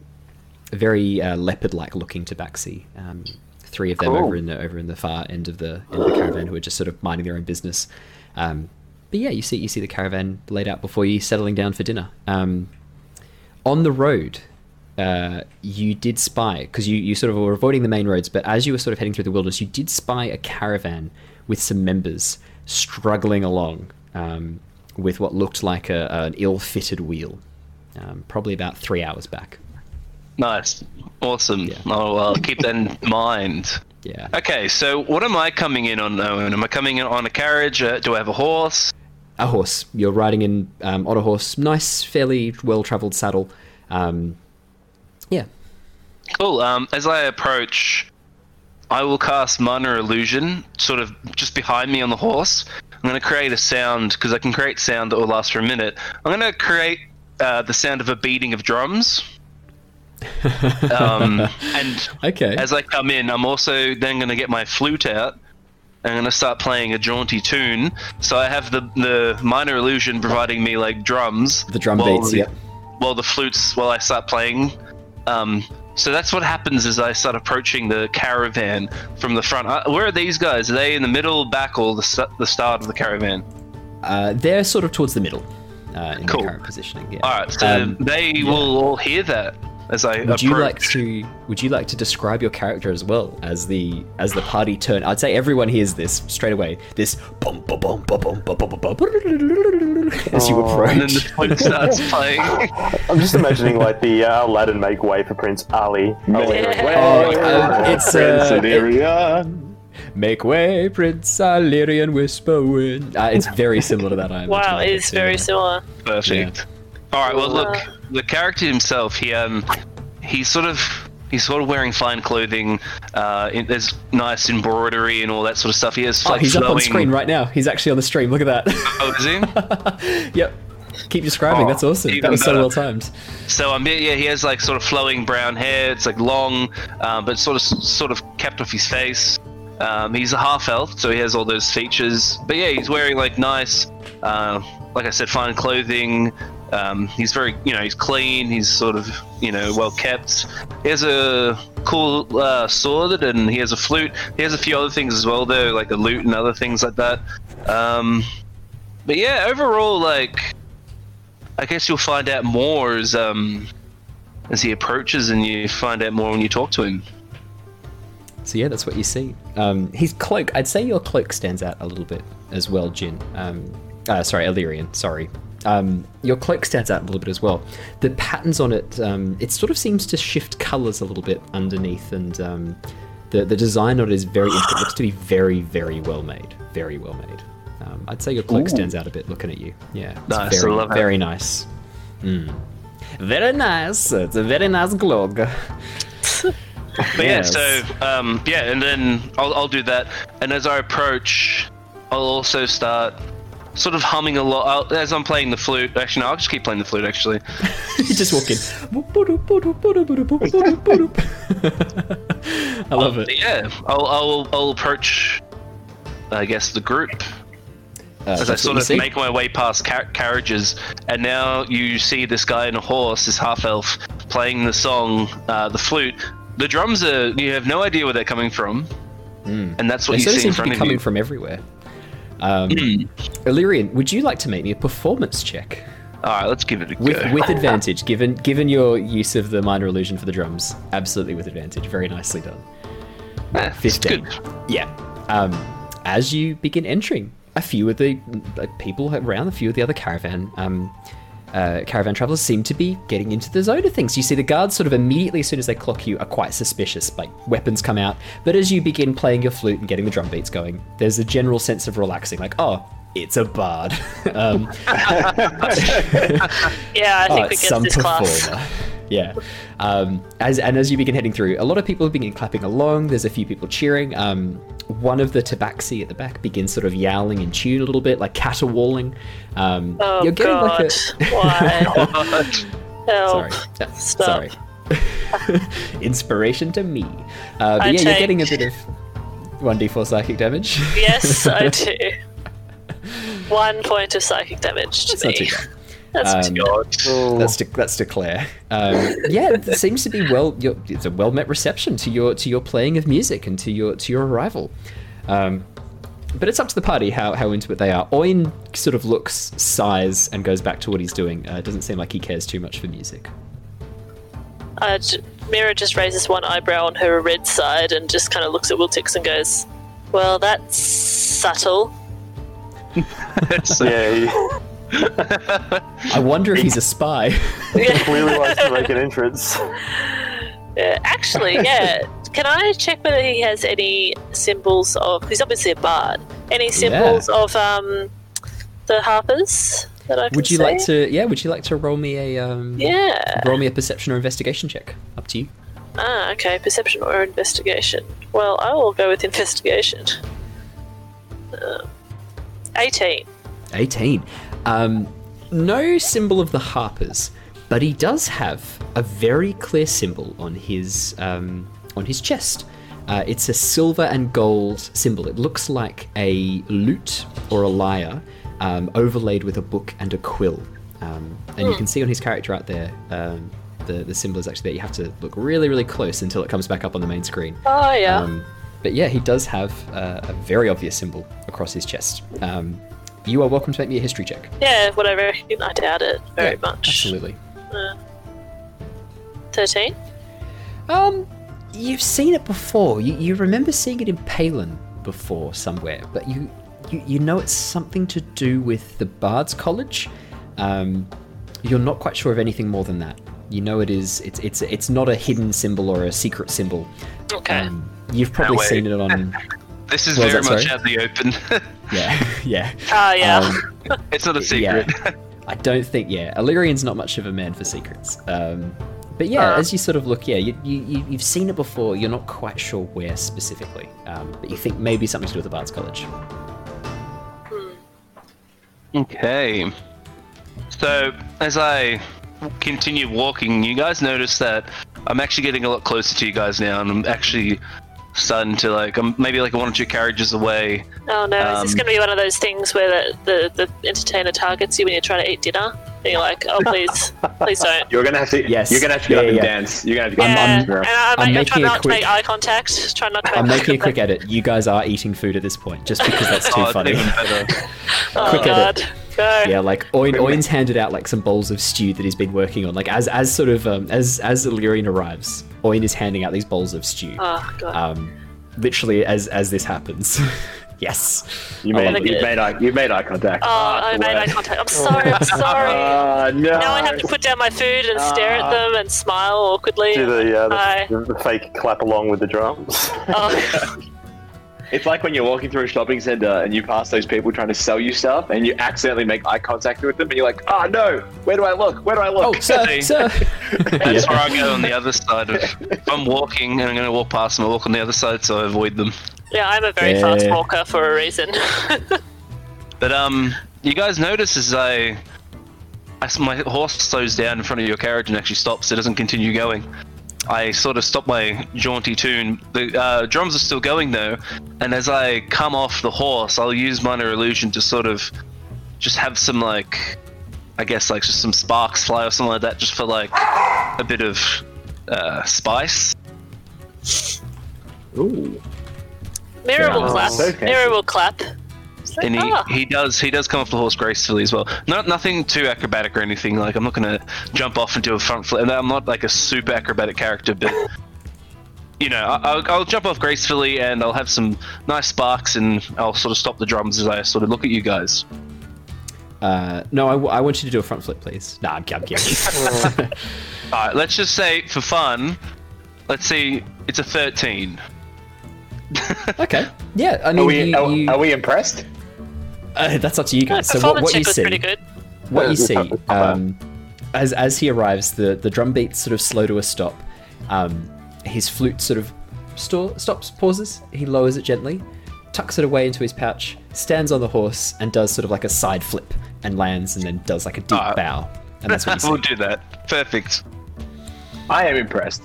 very uh, leopard-like looking Tabaxi. Um, three of them Cool. over in the over in the far end of the end of the caravan who are just sort of minding their own business. Um, but yeah, you see you see the caravan laid out before you, settling down for dinner. On the road, uh, you did spy because you, you sort of were avoiding the main roads, but as you were sort of heading through the wilderness, you did spy a caravan with some members struggling along um, with what looked like a, an ill-fitted wheel. Um, probably about three hours back. Nice. Awesome. Yeah. Oh, well, keep that in mind. Yeah. Okay, so what am I coming in on, Owen? Am I coming in on a carriage? Uh, do I have a horse? A horse. You're riding in um, on a horse, nice, fairly well-traveled saddle. Um, yeah, Cool. Um, as I approach, I will cast minor illusion, sort of just behind me on the horse. I'm going to create a sound because I can create sound that will last for a minute. I'm going to create uh, the sound of a beating of drums. um, and okay. as I come in, I'm also then going to get my flute out. I'm going to start playing a jaunty tune. So I have the the minor illusion providing me like drums. the drum beats. the- Yep. while the flutes while I start playing. Um, so that's what happens as I start approaching the caravan from the front. Uh, where are these guys? Are they in the middle, back, or the st- the start of the caravan? Uh, they're sort of towards the middle uh, in Cool. the current positioning. Yeah. All right, so Um, they yeah. will all hear that as I Would approach. you like to? Would you like to describe your character as well as the as the party turn? I'd say everyone hears this straight away. This bum bum bum bum bum bum bum bum bum as you Oh. And then the approach. flute starts playing. I'm just imagining like the uh, Aladdin make way for Prince Ali. Oh, Oh, uh, it's, uh, Prince Alerian. Make way, Prince Alerian whisper wind. Uh, it's very similar to that. I. Wow, it it is very similar. Perfect. All right. Well, look, the character himself, he um, he sort of he's sort of wearing fine clothing. Uh, in, there's nice embroidery and all that sort of stuff. He has Oh, like he's up on screen right now. He's actually on the stream. Look at that. Oh, is he? yep. Keep describing. Oh, That's awesome. That was so well timed. So um, yeah, he has like sort of flowing brown hair. It's like long, um, but sort of sort of kept off his face. Um, he's a half elf, so he has all those features. But yeah, he's wearing like nice, uh, like I said, fine clothing. Um, he's very, you know, he's clean. He's sort of, you know, well kept. He has a cool uh, sword and he has a flute. He has a few other things as well, though, like a lute and other things like that. Um, but yeah, overall, like, I guess you'll find out more as um, as he approaches, and you find out more when you talk to him. So yeah, that's what you see. Um, his cloak. I'd say your cloak stands out a little bit as well, Jin. Um, uh, sorry, Alerian. Sorry. Um, your cloak stands out a little bit as well. The patterns on it, um, it sort of seems to shift colours a little bit underneath, and um, the the design on it is very. Interesting. It looks to be very, very well made. Very well made. Um, I'd say your cloak stands out a bit looking at you. Yeah, it's Nice, very, love very nice. Mm. Very nice. It's a very nice cloak. But Yes. yeah, so um, yeah, and then I'll, I'll do that. And as I approach, I'll also start sort of humming a lot I'll, as I'm playing the flute. Actually, no, I'll just keep playing the flute. Actually, you just walk in. I love it. Yeah, I'll, I'll I'll approach. I guess the group Uh, as I sort of make my way past car- carriages, and now you see this guy in a horse, this half elf, playing the song, uh, the flute. The drums are you have no idea where they're coming from, and that's what They you see in front of coming from everywhere. Um, Hmm. Alerian, would you like to make me a performance check All right, let's give it a go. with advantage, given given your use of the minor illusion for the drums? Absolutely with advantage. Very nicely done. 15. good. Yeah. Um, as you begin entering, a few of the uh, people around, a few of the other caravan um, uh, caravan travelers seem to be getting into the zone of things. You see the guards sort of immediately, as soon as they clock you, are quite suspicious. Like weapons come out, but as you begin playing your flute and getting the drum beats going, there's a general sense of relaxing. Like, oh, it's a bard. um, Yeah, I oh, think we it's get some this class. Yeah. Um, as and as you begin heading through, a lot of people have been clapping along. There's a few people cheering. Um, one of the tabaxi at the back begins sort of yowling in tune a little bit, like caterwauling. Um, Oh you're getting god, like a why? Help. sorry, sorry. Inspiration to me. Uh, but I yeah, you're getting a bit of one d4 psychic damage. Yes, I do. One point of psychic damage to That's me. Not too bad. That's Um, Oh, That's de- that's declare. Um, yeah, it seems to be well. Your, it's a well met reception to your to your playing of music and to your to your arrival. Um, but it's up to the party how, how into it they are. Oin sort of looks, sighs, and goes back to what he's doing. Uh, doesn't seem like he cares too much for music. Uh, j- Mira just raises one eyebrow on her red side and just kind of looks at Wiltix and goes, "Well, that's subtle." Yeah, he I wonder if he's a spy. he clearly wants to make an entrance. Yeah, actually, yeah. Can I check whether he has any symbols of? He's obviously a bard. Any symbols of um, the harpers that I can would you see? like to? Yeah. Would you like to roll me a um, Yeah. roll me a perception or investigation check? Up to you. Ah, okay. Perception or investigation. Well, I will go with investigation. Um, Eighteen. 18. Um, no symbol of the Harpers, but he does have a very clear symbol on his um, on his chest. Uh, it's a silver and gold symbol. It looks like a lute or a lyre um, overlaid with a book and a quill. Um, and you can see on his character out there, um, the the symbol is actually there. You have to look really, really close until it comes back up on the main screen. Oh yeah. Um, but yeah, he does have uh, a very obvious symbol across his chest. You are welcome to make me a history check. yeah. whatever. I doubt it very Yeah, much. Absolutely. Thirteen. Um, you've seen it before. You, you remember seeing it in Palin before somewhere, but you, you you know it's something to do with the Bard's College. Um, you're not quite sure of anything more than that. You know it is. It's it's it's not a hidden symbol or a secret symbol. Okay. Um, you've probably wait. seen it on. This is What very much sorry? out in the open. Yeah, yeah. oh yeah. Um, it's not a secret. Yeah. I don't think, yeah, Alerian's not much of a man for secrets. Um, but yeah, Uh. as you sort of look, yeah, you, you, you- you've seen it before. You're not quite sure where specifically, um, but you think maybe something to do with the Bards College. Okay. So, as I continue walking, you guys notice that I'm actually getting a lot closer to you guys now, and I'm actually starting to like, I'm maybe like one or two carriages away. Oh no, is this Um, going to be one of those things where the, the, the entertainer targets you when you're trying to eat dinner? And you're like, oh please, please don't. You're gonna have to. Yes. You're gonna have to get Yeah, up and dance. You're gonna have to get Yeah, I'm- and I'm, I'm I'm, making trying a not to make eye contact. Trying not to. I'm make making a quick edit. You guys are eating food at this point, just because that's too Oh, it's funny. even better. Oh quick god, edit. go. Yeah, like Oin, Oin's handed out like some bowls of stew that he's been working on. Like as as sort of um, as as Alerian arrives, Oin is handing out these bowls of stew. Oh god. Um, literally as as this happens. yes. You made. You it. made eye. You made eye contact. oh, I the made eye worst. contact. I'm sorry. I'm sorry. Uh, no. now I have to put down my food and stare at them and smile awkwardly. Do the, uh, Hi. the, the fake clap along with the drums. Oh, It's like when you're walking through a shopping center and you pass those people trying to sell you stuff, and you accidentally make eye contact with them, and you're like, "Oh no, where do I look? Where do I Oh, look?" sir, See? sir. That's where I go on the other side of. If I'm walking and I'm going to walk past them, I walk on the other side so I avoid them. Yeah, I'm a very Yeah. fast walker for a reason. But um, you guys notice as I, as my horse slows down in front of your carriage and actually stops, it doesn't continue going. I sort of stop my jaunty tune. The uh, drums are still going though, and as I come off the horse, I'll use minor illusion to sort of just have some like, I guess like just some sparks fly or something like that, just for like a bit of uh, spice. Ooh. Mira will Oh, clap. so fancy. Will clap. Like, and he, ah. he does he does come off the horse gracefully as well. Not nothing too acrobatic or anything. Like I'm not gonna jump off and do a front flip. I'm not like a super acrobatic character, but you know I- I'll, I'll jump off gracefully and I'll have some nice sparks and I'll sort of stop the drums as I sort of look at you guys. Uh, no, I, w- I want you to do a front flip, please. Nah, I'm, I'm kidding. All right, let's just say for fun, let's see, it's a 13. okay. Yeah, I mean, Are we? you, Are, you- are we impressed? uh, that's up to you Yeah, guys. So what, performance what you was see, pretty good. what you see, it's not- it's not bad. um, as as he arrives, the the drum beats sort of slow to a stop. Um, his flute sort of sto- stops, pauses. He lowers it gently, tucks it away into his pouch, stands on the horse, and does sort of like a side flip and lands, and then does like a deep Alright. bow. And that's what you we'll do that. Perfect. I am impressed.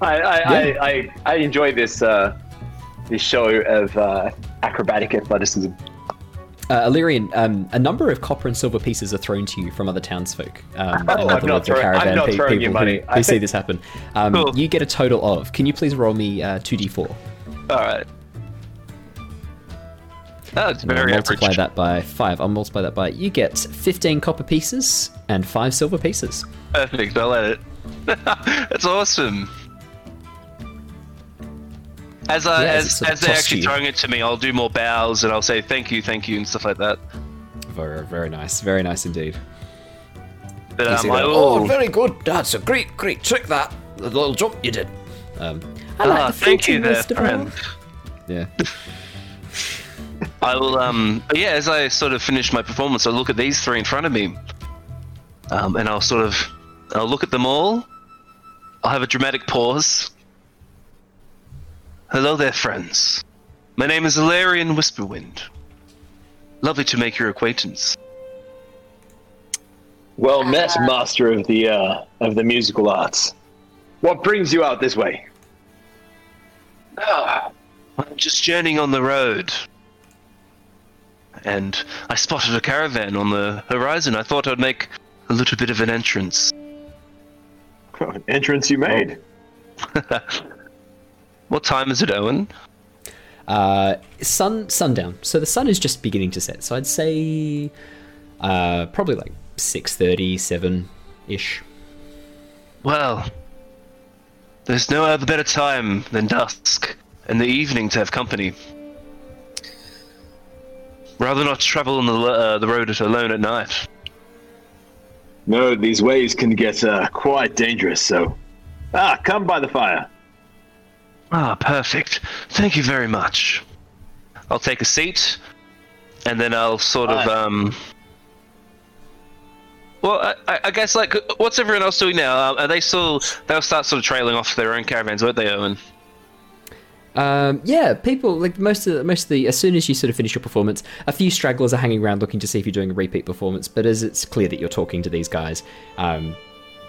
I I, Yeah. I, I, I enjoy this uh, this show of uh, acrobatic athleticism. Uh, Alerian, um, a number of copper and silver pieces are thrown to you from other townsfolk. Um, Oh, I'm not of the throw- I'm caravan not pe- throwing you people money. who, I who see this happen. Um, Cool. You get a total of. Can you please roll me uh, 2d4? All right. That's And I'll multiply average. that by 5. I'll multiply that by. You get 15 copper pieces and 5 silver pieces. Perfect. I'll let it. That's awesome. As I Yeah, as as, it's sort of as they're actually you. throwing it to me, I'll do more bows and I'll say thank you, thank you, and stuff like that. Very, very nice. Very nice indeed. But um, see I will. Oh, very good. That's a great, great trick, that. The little jump you did. Um, I like Ah, the thank you flinching, there, Mr. friend. Yeah. I will. Um. Yeah. As I sort of finish my performance, I'll look at these three in front of me. Um. And I'll sort of. I'll look at them all. I'll have a dramatic pause. Hello there, friends. My name is Alerian Whisperwind. Lovely to make your acquaintance. Well met, master of the uh, of the musical arts. What brings you out this way? Ah, I'm just journeying on the road. And I spotted a caravan on the horizon. I thought I'd make a little bit of an entrance. An entrance you made. what time is it, Owen? Uh, sun sundown. So the sun is just beginning to set. So I'd say uh, probably like 6.30, 7 ish. Well, there's no other better time than dusk and the evening to have company. Rather not travel on the uh, the road alone at night. No, these ways can get uh, quite dangerous. So, ah, come by the fire. Ah, perfect. Thank you very much. I'll take a seat, and then I'll sort of Aye. um. Well, I- I, I guess like, what's everyone else doing now? Um, are they still? They'll start sort of trailing off to their own caravans, won't they, Owen? Um, yeah, people like most of the, most of the as soon as you sort of finish your performance, a few stragglers are hanging around looking to see if you're doing a repeat performance. But as it's clear that you're talking to these guys, um,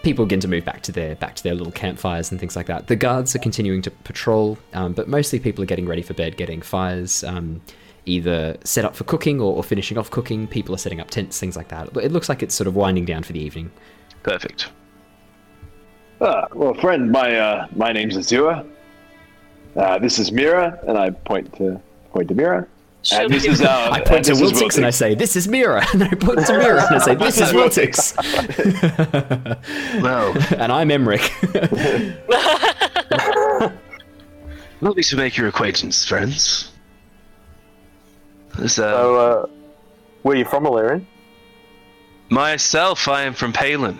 people begin to move back to their back to their little campfires and things like that. The guards are continuing to patrol, um, but mostly people are getting ready for bed, getting fires um, either set up for cooking or, or finishing off cooking. People are setting up tents, things like that. It looks like it's sort of winding down for the evening. Perfect. Ah, well, friend, my uh, my name's Azure. Uh, this is Mira, and I point to point to Mira. Should And this is our. I point point to this Wiltix and I say, "This is Mira," and I point to Mira and I say, "This is Wiltix," Well, and I'm Emeric. lovely to make your acquaintance, friends. This, uh, So, uh, where are you from, Alerian? Myself, I am from Palin.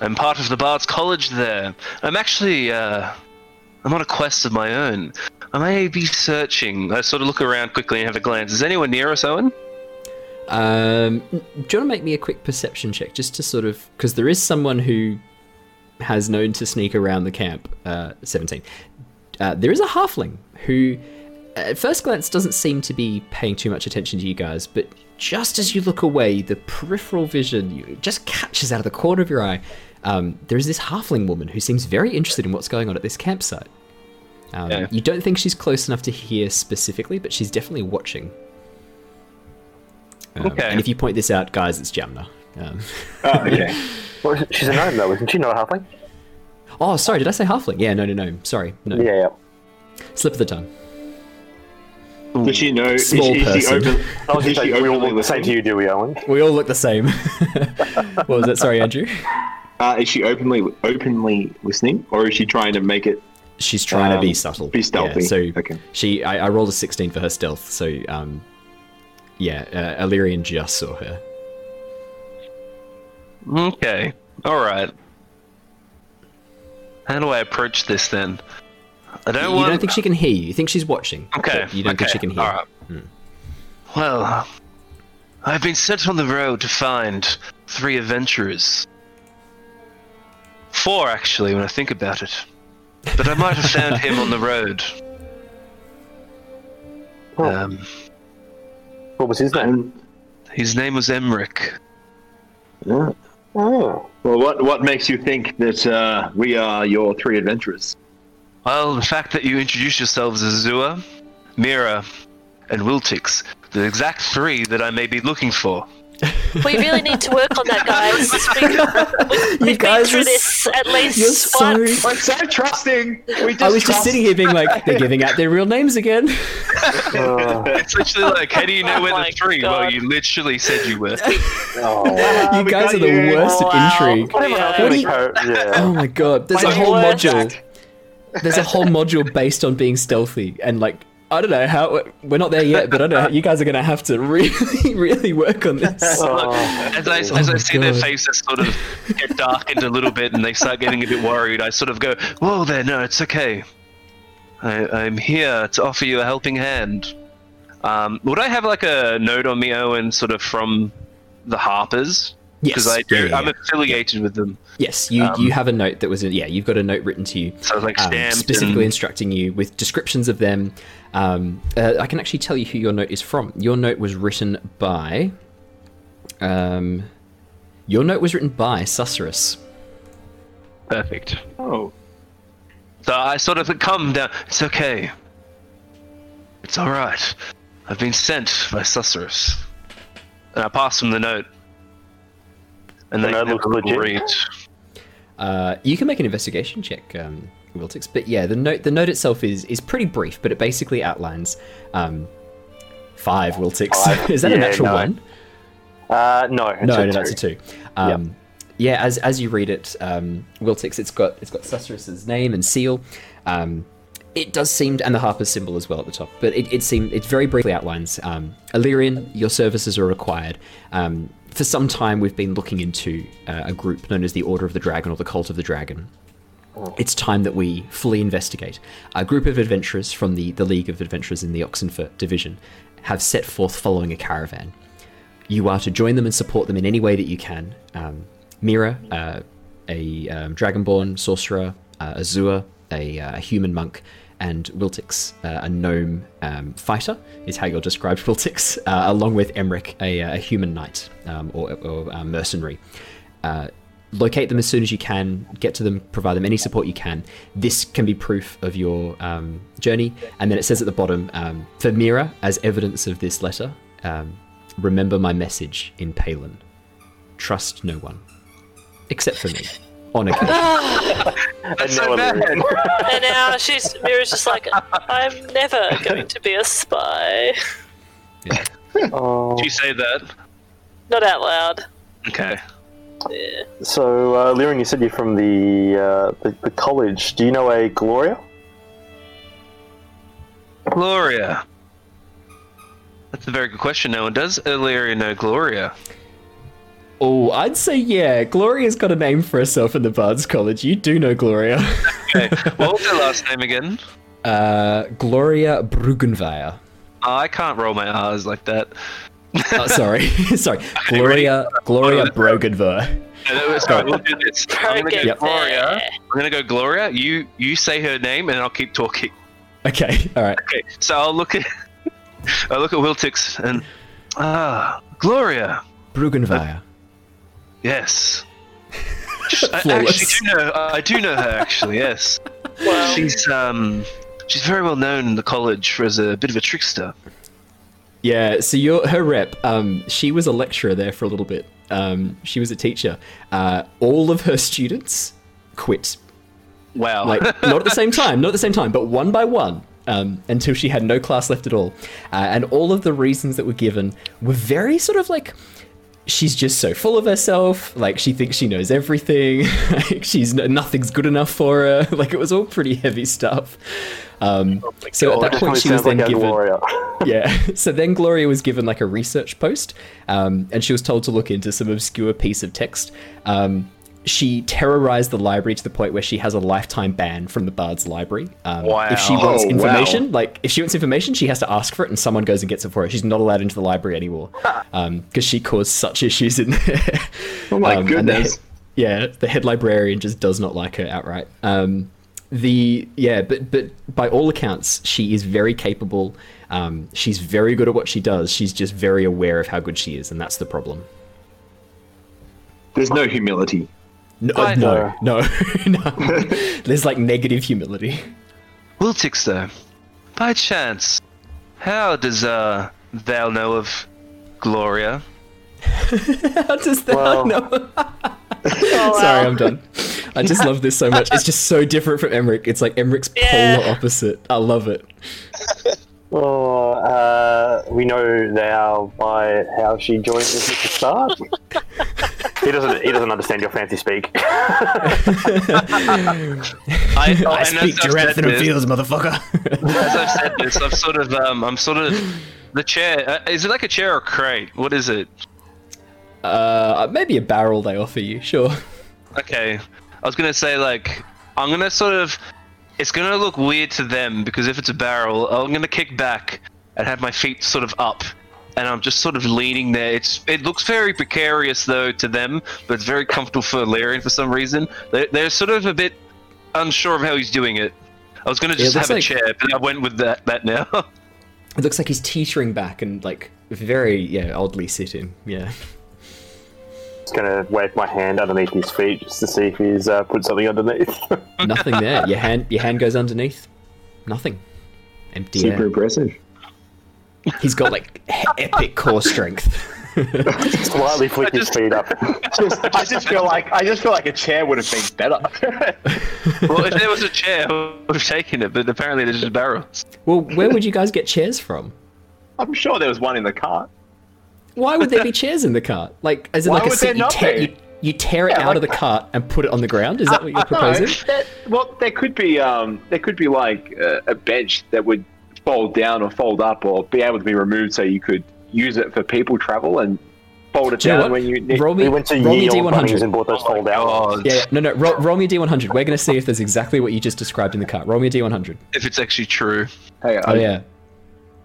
I'm part of the Bard's College there. I'm actually, uh, I'm on a quest of my own. I may be searching. I sort of look around quickly and have a glance. Is anyone near us, Owen? Um, do you want to make me a quick perception check, just to sort of because there is someone who has known to sneak around the camp. Uh, Seventeen. Uh, there is a halfling who, at first glance, doesn't seem to be paying too much attention to you guys, but just as you look away, the peripheral vision just catches out of the corner of your eye. Um, there is this halfling woman who seems very interested in what's going on at this campsite. Um, Yeah. You don't think she's close enough to hear specifically, but she's definitely watching. Um, Okay. And if you point this out, guys, it's Jamna. Um, Oh, okay. Well, she's a gnome, though, isn't she? Not a halfling? oh, sorry, did I say halfling? Yeah, no, no, no. Sorry, no. Yeah, yeah. Slip of the tongue. Does she know? Is Small she, is she person. open? I is she we all look the same to you, do we, Owen? We all look the same. what was that? Sorry, Andrew. Uh, is she openly openly listening, or is she trying to make it? She's trying to be Um, subtle. be stealthy. Yeah, so Okay. she, I, I rolled a 16 for her stealth. So, um, yeah, uh, Alerian just saw her. Okay. All right. How do I approach this then? I don't want. You want. don't think she can hear you. You think she's watching. Okay. You don't think she can hear. All right. Well, I've been sent on the road to find three adventurers. Four, actually, when I think about it. But I might have found him on the road. Um, What was his name? His name was Emeric. yeah. Oh. Well, what what makes you think that uh, we are your three adventurers? Well, the fact that you introduced yourselves as Zua, Mira, and Wiltix, the exact three that I may be looking for. We really need to work on that, guys. We, we've we've been guys through this at You're least so. once. I'm so trusting. We just I was just sitting here being like, they're giving out their real names again. It's literally like, how do you know Oh where my the three? Well, you literally said you were. oh. you we guys are the you. worst Wow. at intrigue. Yeah. What you- yeah. Oh my god, there's My a whole words. module. There's a whole module based on being stealthy and like I don't know how we're not there yet, but I don't know. You guys are gonna have to really, really work on this. Oh. As I, as Oh I my see their faces sort of get darkened a little bit and they start getting a bit worried, I sort of go, Whoa there, no, it's okay. I, I'm here to offer you a helping hand. Um, would I have like a note on me, Owen, sort of from the Harpers? Yes, Because I do, yeah, yeah, I'm yeah. affiliated with them. yes. You um, you have a note that was in, yeah. You've got a note written to you, So I like um, stamped. specifically and- instructing you with descriptions of them. Um, uh, I can actually tell you who your note is from. Your note was written by. Um, your note was written by Susurrus. Perfect. Oh, So I sort of come down. It's okay. It's all right. I've been sent by Susurrus, and I pass them the note. And The they note looks legit? read. Uh, you can make an investigation check, um, Wiltix. But yeah, the note the note itself is is pretty brief, but it basically outlines um, five Wiltix. Five? is that a natural no. one? Uh, no, it's No, a no, two. that's a two. Um, Yeah, as as you read it, um, Wiltix, it's got it's got Susurrus's name and seal. Um, it does seem, and the Harper's symbol as well at the top. But it, it seems it very briefly outlines um, Alerian. Your services are required. Um, for some time, we've been looking into uh, a group known as the Order of the Dragon or the Cult of the Dragon. It's time that we fully investigate. A group of adventurers from the, the League of Adventurers in the Oxenfurt division have set forth following a caravan you are to join them and support them in any way that you can. Um, Mira, uh, a um, dragonborn sorcerer, uh, Azure, a, uh, human monk, and Wiltix, uh, a gnome um, fighter, is how you'll describe Wiltix, uh, along with Emeric, a, a human knight um, or, or uh, mercenary. Uh, locate them as soon as you can, get to them, provide them any support you can. This can be proof of your um, journey. And then it says at the bottom um, for Mira, as evidence of this letter, um, remember my message in Palin. Trust no one, except for me. On occasion. And That's no so bad. And now she's Mira's just like, I'm never going to be a spy. Oh. Did you say that? Not out loud. Okay. Yeah. So, uh, Liren, you said you're from the, uh, the the college. Do you know a Gloria? Gloria. That's a very good question. No one does Illyria know Gloria. Oh, I'd say yeah. Gloria's got a name for herself in the Bards College. You do know Gloria. Okay. what was her last name again? Uh, Gloria Brugenweyer. Oh, I can't roll my R's like that. Oh, sorry, sorry. Okay, Gloria, Gloria ready? Brugenweyer. No, no, it's. We'll do this. I'm gonna go Yep. Gloria. I'm gonna go Gloria. You you say her name and I'll keep talking. Okay, all right. Okay. So I'll look at I'll look at Wiltix and ah Gloria. Brugenweyer. Yes. I Flawless. actually do know. I do know her. Actually, yes. Well, She's um she's very well known in the college for as a bit of a trickster. Yeah, so your her rep, um, she was a lecturer there for a little bit. Um, she was a teacher. Uh, all of her students quit Wow. like not at the same time, not at the same time, but one by one. Um, until she had no class left at all, uh, and all of the reasons that were given were very sort of like she's just so full of herself, like she thinks she knows everything, like she's nothing's good enough for her. Like it was all pretty heavy stuff. Um, so at that point, she was like then given yeah. So then Gloria was given like a research post, um, and she was told to look into some obscure piece of text. Um, she terrorized the library to the point where she has a lifetime ban from the Bard's library. Um, If she wants Oh, wow. information, like if she wants information, she has to ask for it, and someone goes and gets it for her. She's not allowed into the library anymore because she caused such issues in there. Oh my Um, and the goodness. head- yeah, the head librarian just does not like her outright. Um, the yeah, but but by all accounts, she is very capable. Um, she's very good at what she does. She's just very aware of how good she is, and that's the problem. There's no humility. No, I- no, no, no. There's like negative humility. Wiltix, though, by chance, how does uh Val know of Gloria? How does that Well- know? oh, Sorry. I'm done. I just love this so much. It's just so different from Emeric. It's like Emeric's Yeah. polar opposite. I love it. Well, uh, we know now by how she joined us at the start. He doesn't. He doesn't understand your fancy speak. I, I oh, and speak as I've giraffe said in a this- fields, motherfucker. As I've said this, I've sort of um, I'm sort of the chair. Uh, is it like a chair or a crate? What is it? uh, maybe a barrel they offer you. Sure. Okay, I was gonna say like I'm gonna sort of. It's gonna look weird to them because if it's a barrel, I'm gonna kick back and have my feet sort of up, and I'm just sort of leaning there. It's it looks very precarious though to them, but it's very comfortable for Larian for some reason. They're, they're sort of a bit unsure of how he's doing it. I was gonna just looks have a like- chair, but I went with that that now. It looks like he's teetering back and like very yeah oddly sitting. Yeah. Just gonna wave my hand underneath his feet just to see if he's uh, put something underneath. Nothing there. Your hand your hand goes underneath. Nothing. Empty Super air. aggressive. He's got like epic core strength. Slightly flick his feet up. Just, I just feel like I just feel like a chair would have been better. well, if there was a chair, I would have taken it, but apparently there's just barrels. well, where would you guys get chairs from? I'm sure there was one in the cart. Why would there be chairs in the cart? Like, as in Why like a would seat you not tear, you, you tear it Yeah, out like- of the cart and put it on the ground? Is that what you're proposing? that- well, there could be um, there could be like a, a bench that would fold down or fold up or be able to be removed so you could use it for people travel and fold it Do you know down when you need. Roll me, We went to roll me Ye Olde Bunnings D100. and bought those fold out. Oh, Yeah, yeah, no, no, roll, roll me a D100. We're going to see if there's exactly what you just described in the cut. Roll me a D100. if it's actually true. Hey, Oh, yeah.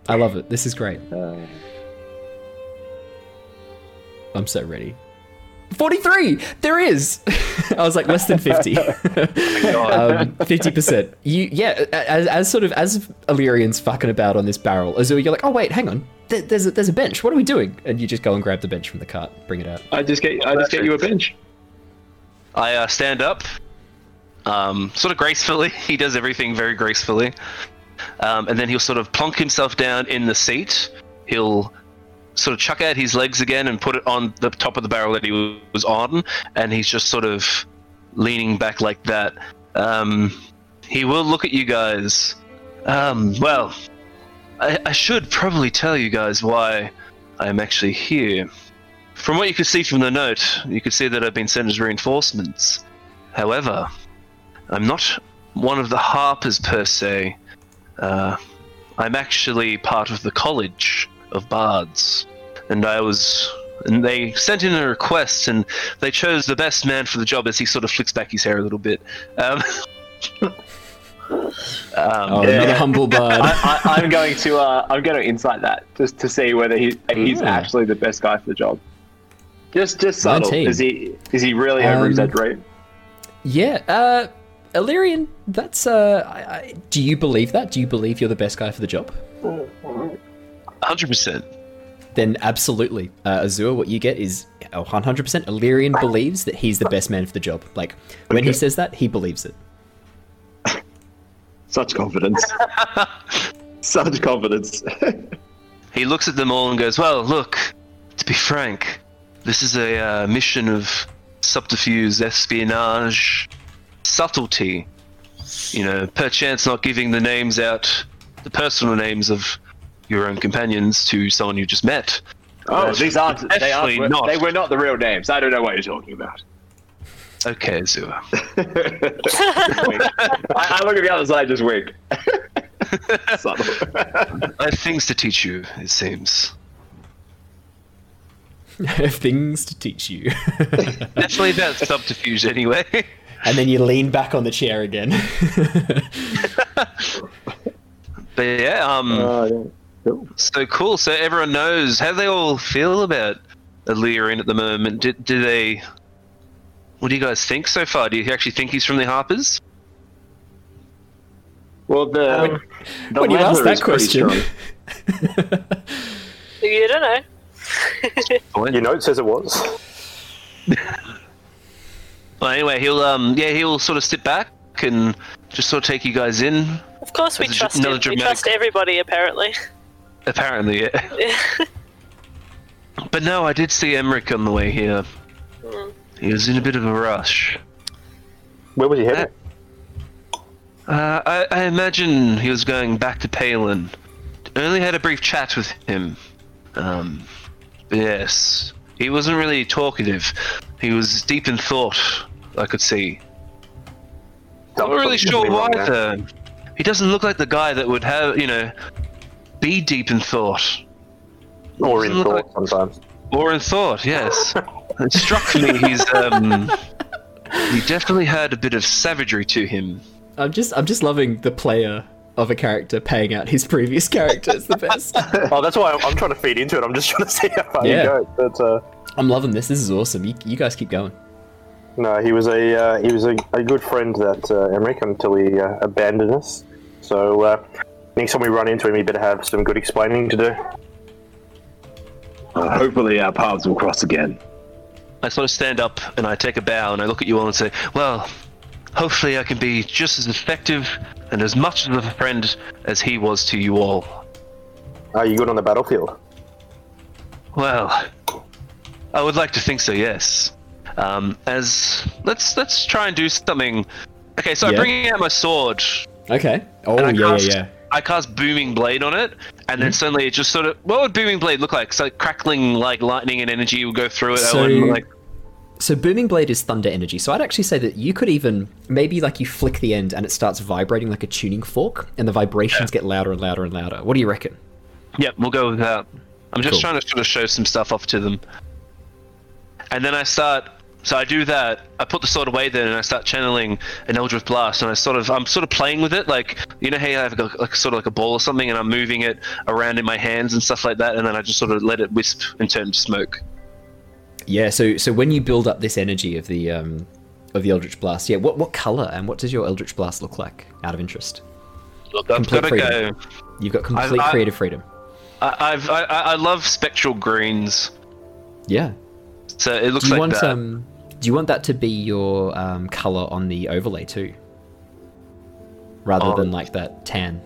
I love it. This is great. uh, I'm so ready. 43! There is! I was like, less than 50. um, 50%. You, yeah, as, as sort of, as Alerian's fucking about on this barrel, Azure, you're like, oh, wait, hang on. There, there's, a, there's a bench. What are we doing? And you just go and grab the bench from the cart, bring it out. I just get I just get you a bench. I uh, stand up, um, sort of gracefully. He does everything very gracefully. Um, and then he'll sort of plonk himself down in the seat. He'll sort of chuck out his legs again and put it on the top of the barrel that he was on. And he's just sort of leaning back like that. Um, he will look at you guys. Um, well, I, I should probably tell you guys why I am actually here. From what you can see from the note, you can see that I've been sent as reinforcements. However, I'm not one of the Harpers per se. Uh, I'm actually part of the College of Bards, and I was. And they sent in a request, and they chose the best man for the job. As he sort of flicks back his hair a little bit. Um, um, Oh, another humble bard. I, I, I'm going to uh, I'm going to insight that just to see whether he he's Ooh. actually the best guy for the job. Just just subtle. 19. Is he is he really over Um, exaggerating? yeah, uh, Alerian, that's, uh, I, I, do you believe that? Do you believe you're the best guy for the job? 100%. then absolutely, uh, Azure, what you get is oh, 100% Alerian believes that he's the best man for the job. Like, when he says that, he believes it. Such confidence. Such confidence. He looks at them all and goes, Well, look, to be frank, this is a uh, mission of subterfuge, espionage, subtlety. You know, perchance not giving the names out, the personal names of your own companions to someone you just met. oh, these aren't they aren't Definitely not. they were not the real names. I don't know what you're talking about. Okay, Azure. I, I look at the other side, and just wink. Subtle. I have things to teach you, it seems. I have things to teach you. Definitely about subterfuge anyway. and then you lean back on the chair again. but yeah, um, Oh, yeah. Cool. so cool. So everyone knows. How do they all feel about Alerian at the moment? Do, do they? What do you guys think so far? Do you actually think he's from the Harpers? Well, the, the when you ask leather that is pretty question. you don't know. Well, Your note says it was. well, anyway, he'll um, yeah, he'll sort of sit back and just sort of take you guys in. Of course, we trust dr- him. another We trust everybody, apparently. Apparently, yeah. But no, I did see Emeric on the way here. He was in a bit of a rush. Where was he headed? Uh, I, I imagine he was going back to Palin. Only had a brief chat with him. Um, yes, he wasn't really talkative. He was deep in thought. I could see. I'm not really sure why though. He doesn't look like the guy that would have, you know, be deep in thought Or in Doesn't thought sometimes. or in thought. Yes, it struck me he's um, he definitely had a bit of savagery to him. I'm just, I'm just loving the player of a character paying out his previous character. It's the best. Oh, that's why I'm, I'm trying to feed into it. I'm just trying to see how far Yeah. you go. But uh, I'm loving this. This is awesome. You, you guys keep going. no, he was a uh, he was a, a good friend that uh, Emeric until he uh, abandoned us. So uh, next time we run into him, he better have some good explaining to do. Uh, hopefully, our paths will cross again. I sort of stand up and I take a bow and I look at you all and say, Well, hopefully I can be just as effective and as much of a friend as he was to you all. Are you good on the battlefield? Well, I would like to think so, yes. Um, as let's let's try and do something. Okay, so Yeah. I'm bringing out my sword. Okay. Oh, yeah, cast, yeah, yeah. I cast booming blade on it, and then hmm? suddenly it just sort of. What would booming blade look like? So like crackling, like lightning and energy will go through it. So- like So booming blade is thunder energy. So I'd actually say that you could even maybe like you flick the end and it starts vibrating like a tuning fork, and the vibrations get louder and louder and louder. What do you reckon? Yep, we'll go with that. I'm just Cool. trying to sort of show some stuff off to them. And then I start. So I do that. I put the sword away then, and I start channeling an Eldritch Blast, and I sort of, I'm sort of playing with it, like you know how I've like, like sort of like a ball or something, and I'm moving it around in my hands and stuff like that, and then I just sort of let it wisp and turn to smoke. yeah, so so when you build up this energy of the um, of the Eldritch Blast, yeah, what what color and what does your Eldritch Blast look like? Out of interest, Look, I've Complete got freedom. go. you've got complete I- creative freedom. I, I've I, I I love spectral greens, Yeah. so it looks Do you like want that. um? Do you want that to be your um, color on the overlay too, rather Oh. than like that tan?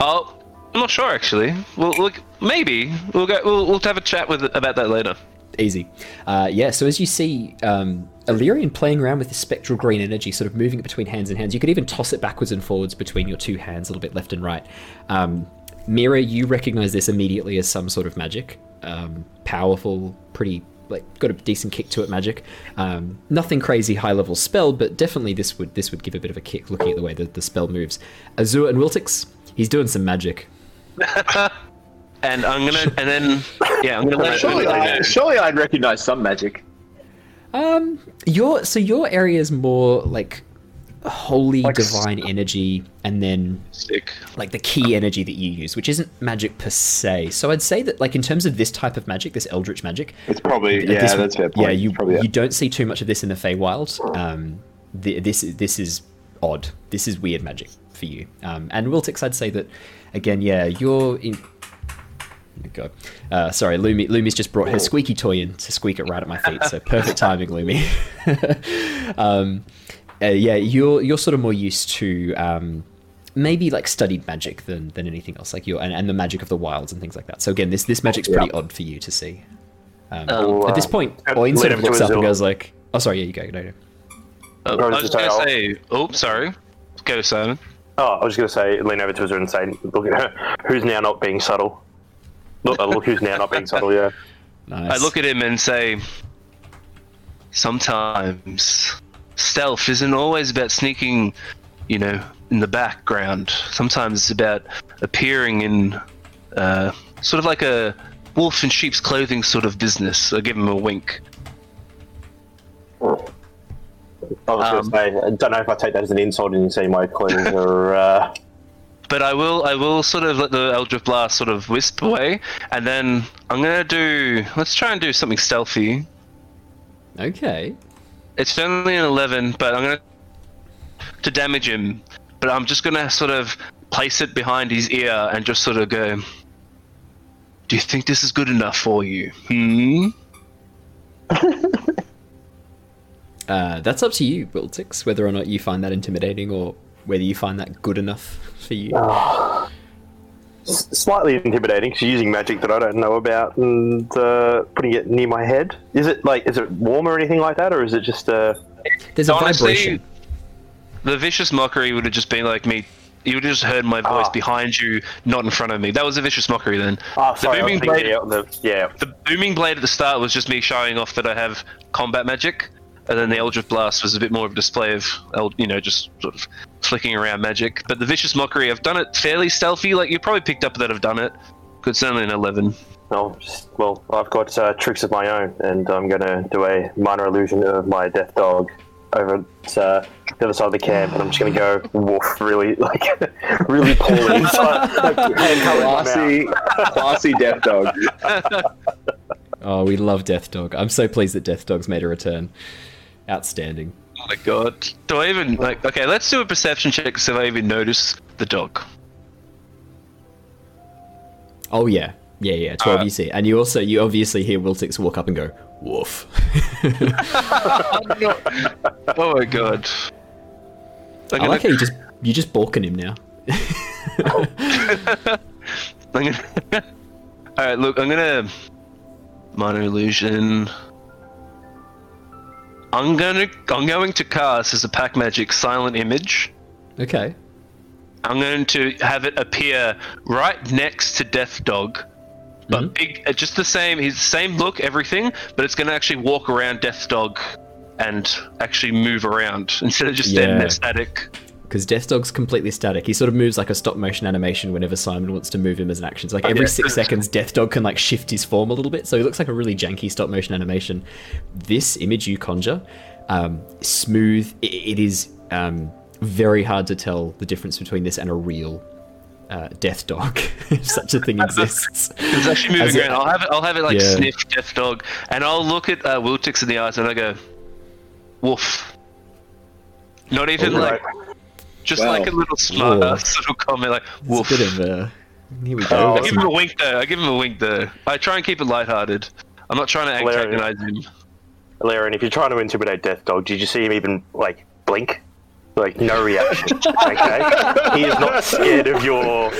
Oh, I'm not sure actually. Well, look, maybe we'll go. We'll, we'll have a chat with about that later. Easy. Uh, yeah, so as you see um, Alerian playing around with the spectral green energy, sort of moving it between hands and hands, you could even toss it backwards and forwards between your two hands, a little bit left and right. Um, Mira, you recognize this immediately as some sort of magic. Um, powerful, pretty, like, got a decent kick to it magic. Um, nothing crazy high level spell, but definitely this would this would give a bit of a kick looking at the way that the spell moves. Azure and Wiltix, he's doing some magic. And I'm gonna, and then yeah, I'm gonna let Surely, I, surely I'd recognize some magic. Um, your so your area is more like holy Like s- divine energy, and then stick. like the key energy that you use, which isn't magic per se. So I'd say that like in terms of this type of magic, this eldritch magic, It's probably uh, yeah, this- that's fair point. Yeah, you probably you don't see too much of this in the Feywild. Um, the, this this is odd. This is weird magic for you. Um, and Wiltix, I'd say that again. Yeah, you're in. Oh God. Uh, sorry, Lumi. Lumi's just brought her squeaky toy in to squeak it right at my feet. So perfect timing, Lumi. um, uh, yeah, you're you're sort of more used to um, maybe like studied magic than than anything else, like you and, and the magic of the wilds and things like that. So again, this this magic's pretty odd for you to see. Um, Um, at this point, uh, Oin sort of him looks up and zoo. goes like, "Oh, sorry, yeah, you go, no, no." Oh, Or I was it gonna say. Oh, sorry. Go, Simon. Oh, I was just going to say, lean over to Azure and say, look at her. Who's now not being subtle? Look, uh, look who's now not being subtle, yeah. Nice. I look at him and say, sometimes stealth isn't always about sneaking, you know, in the background. Sometimes it's about appearing in uh, sort of like a wolf in sheep's clothing sort of business. I give him a wink. I was Um, going to say, I don't know if I take that as an insult and you see my clothes are. Uh, But I will, I will sort of let the Eldritch Blast sort of wisp away, and then I'm gonna do. Let's try and do something stealthy. Okay. It's only an 11, but I'm gonna to damage him. But I'm just gonna sort of place it behind his ear and just sort of go. Do you think this is good enough for you? Hmm. Uh, that's up to you, Wiltix, whether or not you find that intimidating or whether you find that good enough for you. s- slightly intimidating. She's using magic that I don't know about and uh, putting it near my head. Is it like, is it warm or anything like that, or is it just uh, There's a Honestly, vibration. the vicious mockery would have just been like me. You would have just heard my voice Ah. behind you, not in front of me. That was a vicious mockery then. Oh, sorry, I was booming blade. the, yeah. The booming blade at the start was just me showing off that I have combat magic, and then the Eldritch Blast was a bit more of a display of, you know, just sort of flicking around magic. But the Vicious Mockery, I've done it fairly stealthy. Like you probably picked up that I've done it. It's only an eleven. Well, just, well, I've got uh, tricks of my own, and I'm going to do a minor illusion of my death dog over at uh, the other side of the camp, and I'm just going to go woof really, like, really poorly. so, like, hand colour in my mouth. Classy, classy death dog. Oh, we love Death Dog. I'm so pleased that Death Dog's made a return. Outstanding. Oh my god. Do I even like? Okay, let's do a perception check to see if I even notice the dog. Oh yeah, yeah, yeah. Twelve, Alright. you see, and you also you obviously hear Wiltix walk up and go woof. Oh my god. I'm I like how gonna, you just you just balking him now. I'm gonna All right, look, I'm gonna minor illusion. I'm gonna I'm going to cast as a pact magic silent image. okay. I'm going to have it appear right next to Death Dog, but Mhm. big, uh, just the same. He's the same look, everything, but it's going to actually walk around Death Dog and actually move around instead of just standing there static. Because Death Dog's completely static. He sort of moves like a stop motion animation whenever Simon wants to move him as an action. So like every six seconds, Death Dog can like shift his form a little bit. So he looks like a really janky stop motion animation. This image you conjure, um, smooth. i it is um, very hard to tell the difference between this and a real uh, death dog, if such a thing exists. It's actually moving it- around. I'll have it. I'll have it like Yeah. sniff Death Dog, and I'll look at uh, Wiltix in the eyes and I go, "Woof." Not even Right. like, just Wow. like a little smart Whoa. little comment, like It's "woof." a bit of a. Here we Oh, go. I give him a wink though. I give him a wink though. I try and keep it lighthearted. I'm not trying to Hilarious. antagonize him. Laren, if you're trying to intimidate Death Dog, did you see him even like blink? Like no reaction. okay, he is not scared of your.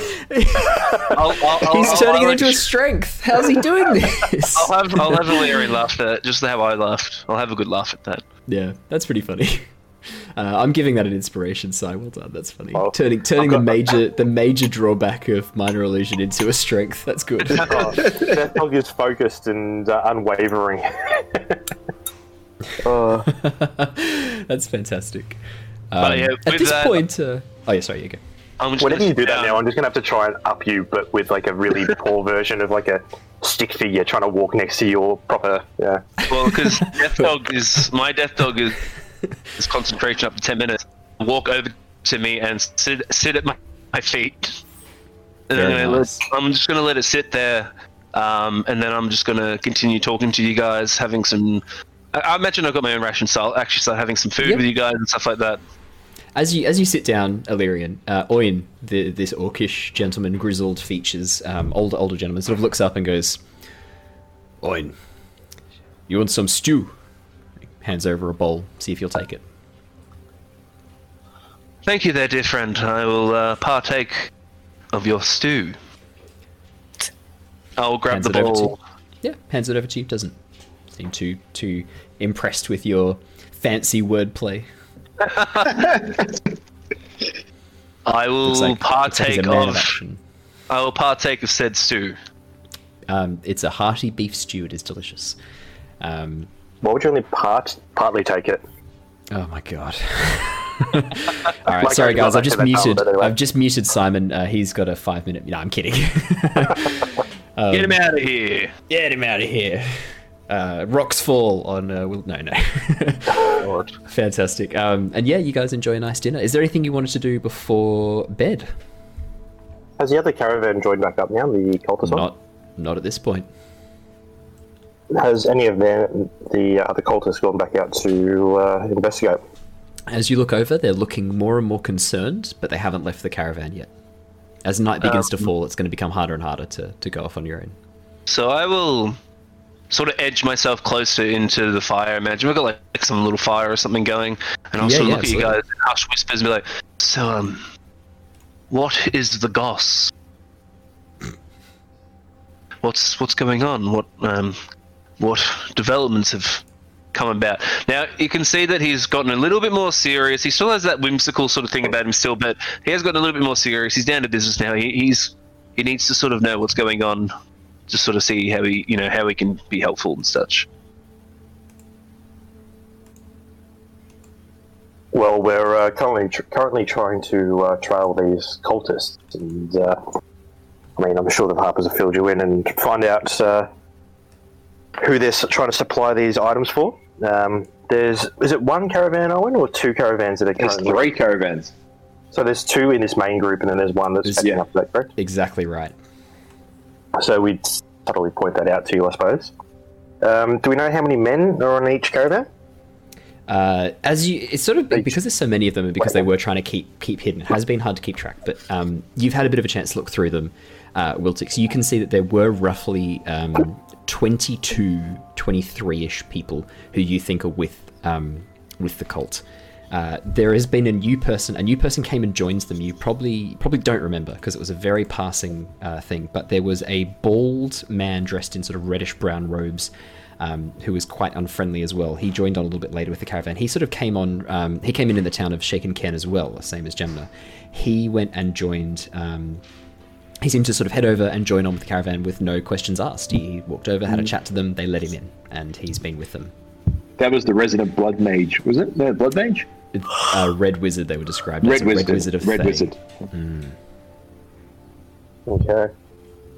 I'll, I'll, I'll, He's I'll, turning I'll, it into a strength. How's he doing this? I'll have I'll have a Larry laugh at it, just how I laughed. I'll have a good laugh at that. Yeah, that's pretty funny. Uh, I'm giving that an inspiration, Si. Well done. That's funny. Oh, turning turning the major the major drawback of minor illusion into a strength. That's good. Oh, Death Dog is focused and uh, unwavering. oh, that's fantastic. But Um, yeah, at this that- point, uh, oh yeah, sorry, you go. I'm just whenever you do that down. now, I'm just gonna have to try and up you, but with like a really poor version of like a stick figure trying to walk next to your proper. Yeah. Well, because Death Dog is my Death Dog is is concentration up to ten minutes. Walk over to me and sit sit at my, my feet. And Very then I'm nice. I'm just gonna let it sit there, um, and then I'm just gonna continue talking to you guys, having some. I, I imagine I've got my own ration, so I'll actually start having some food Yep. with you guys and stuff like that. As you as you sit down, Alerian, uh, Oin, the, this orcish gentleman, grizzled features, um, older older gentleman, sort of looks up and goes, "Oin, you want some stew?" Hands over a bowl. See if you'll take it. Thank you, there, dear friend. I will uh, partake of your stew. I'll grab Hands the it over to bowl. Yeah, hands it over to you. Doesn't seem too too impressed with your fancy wordplay. I will like, looks like partake of. I will partake of said stew. Um, it's a hearty beef stew. It is delicious. Um, Why would you only part partly take it? oh my god. All right, Like, sorry guys. I've just muted. anyway. I've just muted Simon. Uh, he's got a five minute. No, I'm kidding. Um, Get him out of here. Get him out of here. Uh, rocks fall on. Uh, Will- no, no. Fantastic. Um, and yeah, you guys enjoy a nice dinner. Is there anything you wanted to do before bed? Has the other caravan joined back up now? The cultist one? Not, not at this point. Has any of them, the other cultists gone back out to uh, investigate? As you look over, they're looking more and more concerned, but they haven't left the caravan yet. As night begins to fall, it's going to become harder and harder to, to go off on your own. So I will sort of edge myself closer into the fire. Imagine we've got like, some little fire or something going, and I'll Yeah, sort of yeah, look at you guys, and hush whispers, and be like, "So, um, what is the goss? What's what's going on? What um, what developments have come about?" Now you can see that he's gotten a little bit more serious. He still has that whimsical sort of thing about him still, but he has gotten a little bit more serious. He's down to business now. He, he's he needs to sort of know what's going on to sort of see how he, you know, how he can be helpful and such. Well, we're uh, currently tr- currently trying to uh, trail these cultists, and uh, I mean, I'm sure the Harpers have filled you in and find out uh, who they're trying to supply these items for. Um, there's is it one caravan, Owen, or two caravans that are There's currently? three caravans. So there's two in this main group, and then there's one that's heading yeah. up. Is that correct? Exactly right. So we'd subtly point that out to you, I suppose. Um, do we know how many men are on each caravan? Uh, as you, it's sort of because there's so many of them, and because they were trying to keep keep hidden. It has been hard to keep track, but um, you've had a bit of a chance to look through them, uh, Wiltix. You can see that there were roughly um, 22, 23-ish people who you think are with um, with the cult. Uh, there has been a new person. A new person came and joins them. You probably probably don't remember because it was a very passing uh, thing. But there was a bald man dressed in sort of reddish brown robes um, who was quite unfriendly as well. He joined on a little bit later with the caravan. He sort of came on. Um, he came in in the town of Shaken Ken as well, the same as Gemna. He went and joined. Um, he seemed to sort of head over and join on with the caravan with no questions asked. He walked over, had a chat to them. They let him in, and he's been with them. That was the resident blood mage, was it? The blood mage? Uh, Red Wizard, they were described as Red a wizard. Red Wizard of Red Thay. wizard. Okay.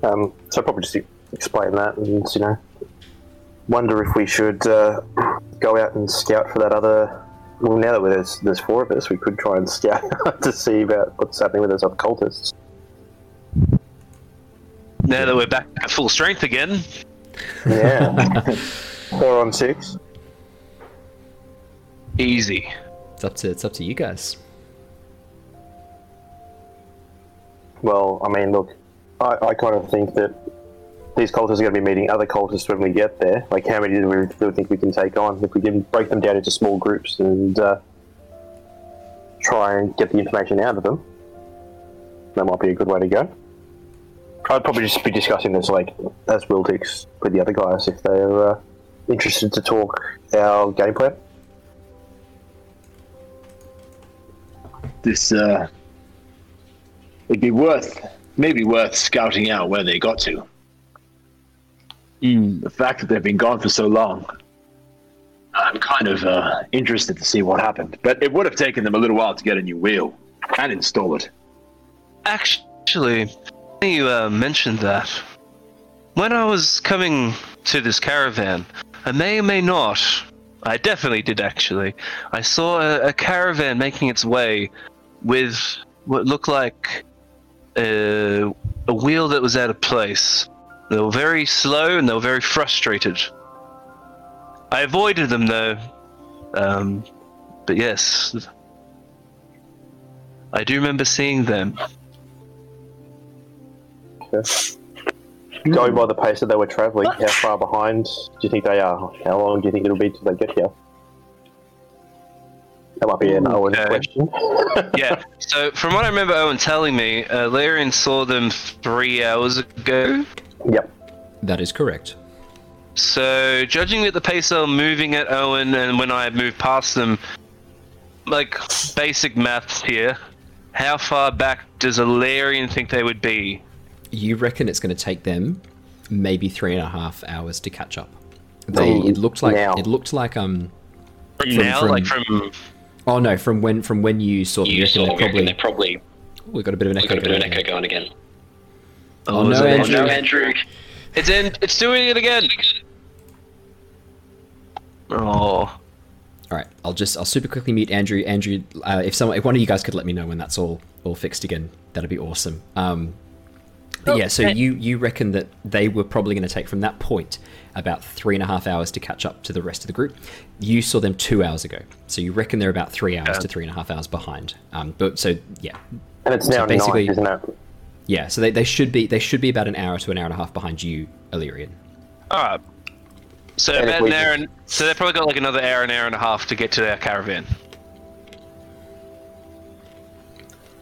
Um, so probably just explain that, and you know, wonder if we should uh, go out and scout for that other. Well, now that there's there's four of us, we could try and scout to see about what's happening with those other cultists. Now that we're back at full strength again. Yeah. Four on six. Easy. It's up to it's up to you guys. Well, I mean, look, I, I kind of think that these cultists are going to be meeting other cultists when we get there. Like, how many do we really think we can take on? If we can break them down into small groups and uh, try and get the information out of them, that might be a good way to go. I'd probably just be discussing this, like, as Wiltix with the other guys if they're uh, interested to talk our game plan. This, uh. It'd be worth, maybe worth scouting out where they got to. Mm. The fact that they've been gone for so long. I'm kind of uh, interested to see what happened. But it would have taken them a little while to get a new wheel and install it. Actually, you uh, mentioned that. When I was coming to this caravan, I may or may not, I definitely did actually, I saw a, a caravan making its way with what looked like a, a wheel that was out of place. They were very slow and they were very frustrated. I avoided them though. Um, but yes, I do remember seeing them. Going by the pace that they were travelling, how far behind do you think they are? How long do you think it'll be till they get here? That might be an Owen Okay. question. yeah. So from what I remember Owen telling me, uh, Larian saw them three hours ago. Yep. That is correct. So judging at the pace they were moving at Owen, and when I moved past them, like basic maths here, how far back does Alerian think they would be? You reckon it's going to take them maybe three and a half hours to catch up. They it looked like now. it looked like um From, From- now, from- like from oh no from when from when you saw them. You reckon saw they're probably they're probably. we got a bit of an echo. got a bit of an going echo on. going again. Oh, no, Andrew. Oh no, Andrew. It's in. It's doing it again. Oh, All right, I'll just I'll super quickly mute Andrew. Andrew, uh, if someone if one of you guys could let me know when that's all all fixed again, that'd be awesome. Um, but yeah, so Okay. you you reckon that they were probably going to take from that point about three and a half hours to catch up to the rest of the group. You saw them two hours ago, so you reckon they're about three hours Yeah. to three and a half hours behind. Um, but so yeah, And it's So now basically- night, isn't it? yeah, so they, they should be they should be about an hour to an hour and a half behind you, Alerian. all right. So And if about an hour. And, so they probably got like another hour, an hour and a half to get to their caravan.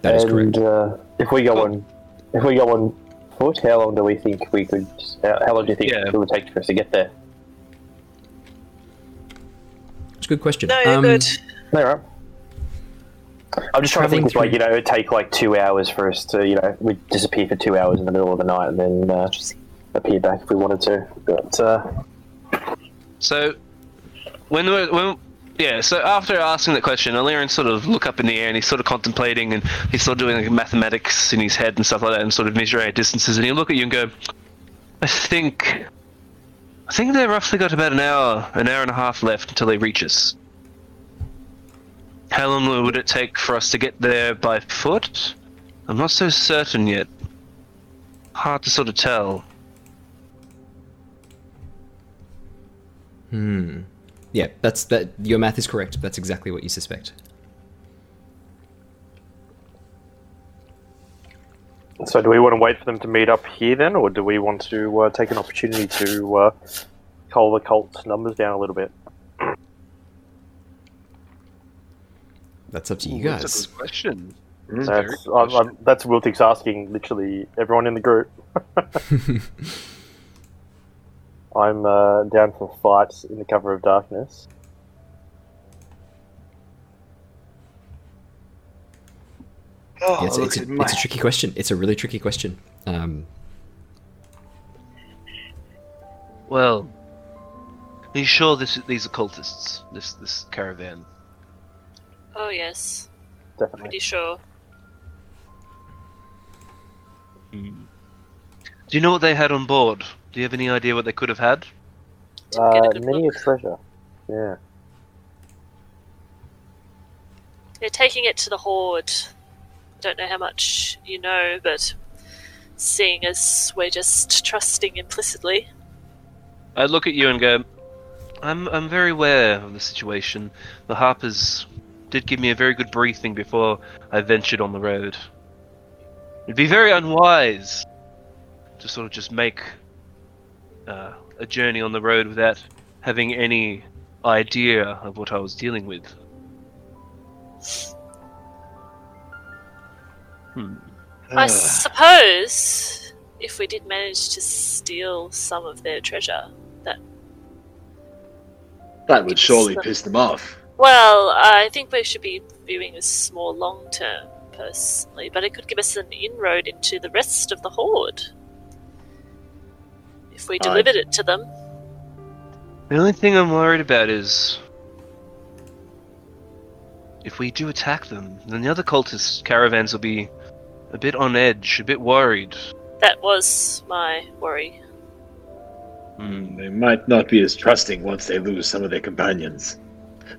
That is and, correct. Uh, if we go on, if we go on foot, how long do we think we could? How, how long do you think Yeah. it would take for us to get there? It's a good question. No, you're Um, good. All right. I'm just trying to think, if, like through- you know, it'd take like two hours for us to, you know, we'd disappear for two hours in the middle of the night and then uh, appear back if we wanted to. But uh, So when we when yeah, so after asking that question, Alerian sort of look up in the air and he's sort of contemplating and he's sort of doing like mathematics in his head and stuff like that and sort of measuring distances and he'll look at you and go, I think I think they roughly got about an hour, an hour and a half left until they reach us. How long would it take for us to get there by foot? I'm not so certain yet. Hard to sort of tell. Hmm. Yeah, that's that. Your math is correct. That's exactly what you suspect. so, do we want to wait for them to meet up here then, or do we want to uh, take an opportunity to uh, cull the cult's numbers down a little bit? That's up to you That's a guys. good question. That's I'm, I'm, that's Wiltix asking literally everyone in the group. I'm uh, down for fights in the cover of darkness. Oh, Yeah, it's, it's, a, my- it's a tricky question. It's a really tricky question. Um, Well, are you sure this these are cultists? This this caravan. Oh yes, Definitely. pretty sure. Do you know what they had on board? Do you have any idea what they could have had? A Uh, good many a treasure. Yeah. They're taking it to the horde. Don't know how much you know, but seeing as we're just trusting implicitly. I look at you and go, I'm I'm very aware of the situation. The Harpers did give me a very good briefing before I ventured on the road. It'd be very unwise to sort of just make uh, a journey on the road without having any idea of what I was dealing with. Hmm. I suppose if we did manage to steal some of their treasure, that That would surely piss them off. well, I think we should be viewing this more long term, personally. But it could give us an inroad into the rest of the horde if we I- delivered it to them. The only thing I'm worried about is if we do attack them, then the other cultist caravans will be a bit on edge, a bit worried. That was my worry. Hmm. They might not be as trusting once they lose some of their companions.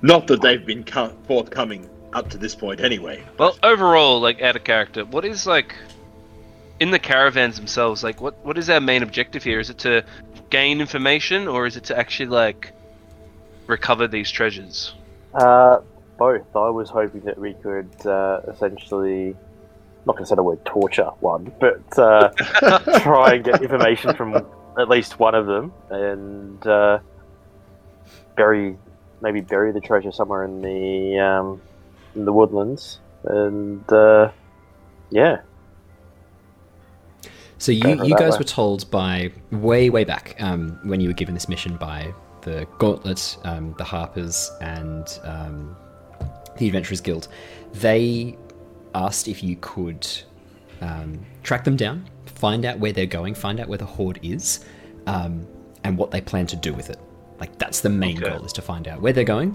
Not that they've been forthcoming up to this point anyway. Well, overall, like out of character, what is like in the caravans themselves? Like, what what is our main objective here? Is it to gain information, or is it to actually like recover these treasures? Uh, both. I was hoping that we could uh, essentially, not going to say the word torture one, but uh, try and get information from at least one of them and uh, bury, maybe bury the treasure somewhere in the um, in the woodlands. And uh, yeah, So you, you guys way. were told by way way back um, when you were given this mission by the Gauntlet, um, the Harpers, and um, the Adventurers Guild. They asked if you could um, track them down, find out where they're going, find out where the horde is, um, and what they plan to do with it. Like that's the main Okay. goal is to find out where they're going.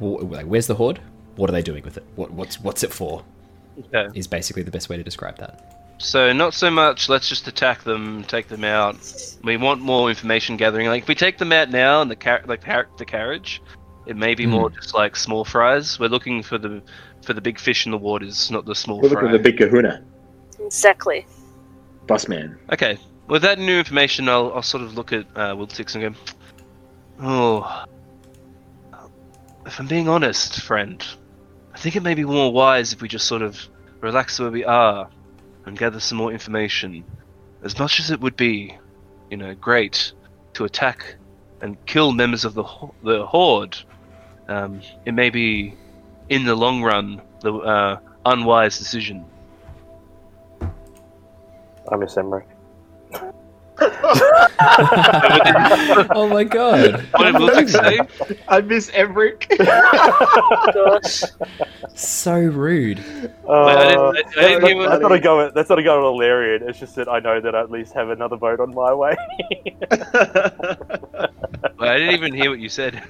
wh- where's the horde? What are they doing with it? What, what's what's it for? Okay. Is basically the best way to describe that. So not so much. Let's just attack them, take them out. We want more information gathering. Like if we take them out now and the car- like car- the carriage, it may be more just like small fries. We're looking for the for the big fish in the waters, not the small We're looking fry. at the big kahuna, Exactly. bus man. Okay. With that new information, I'll, I'll sort of look at uh, Wiltix and go, oh, if I'm being honest, friend, I think it may be more wise if we just sort of relax where we are and gather some more information. As much as it would be, you know, great to attack and kill members of the the horde, um, it may be, in the long run, the uh, unwise decision. I miss Emeric. oh my god! What did Wiltix say? I miss Emeric. So rude. Uh, I didn't- I- I didn't hear what- that's not a go. That's not a go at Alerian. It's just that I know that I at least have another boat on my way. Well, I didn't even hear what you said.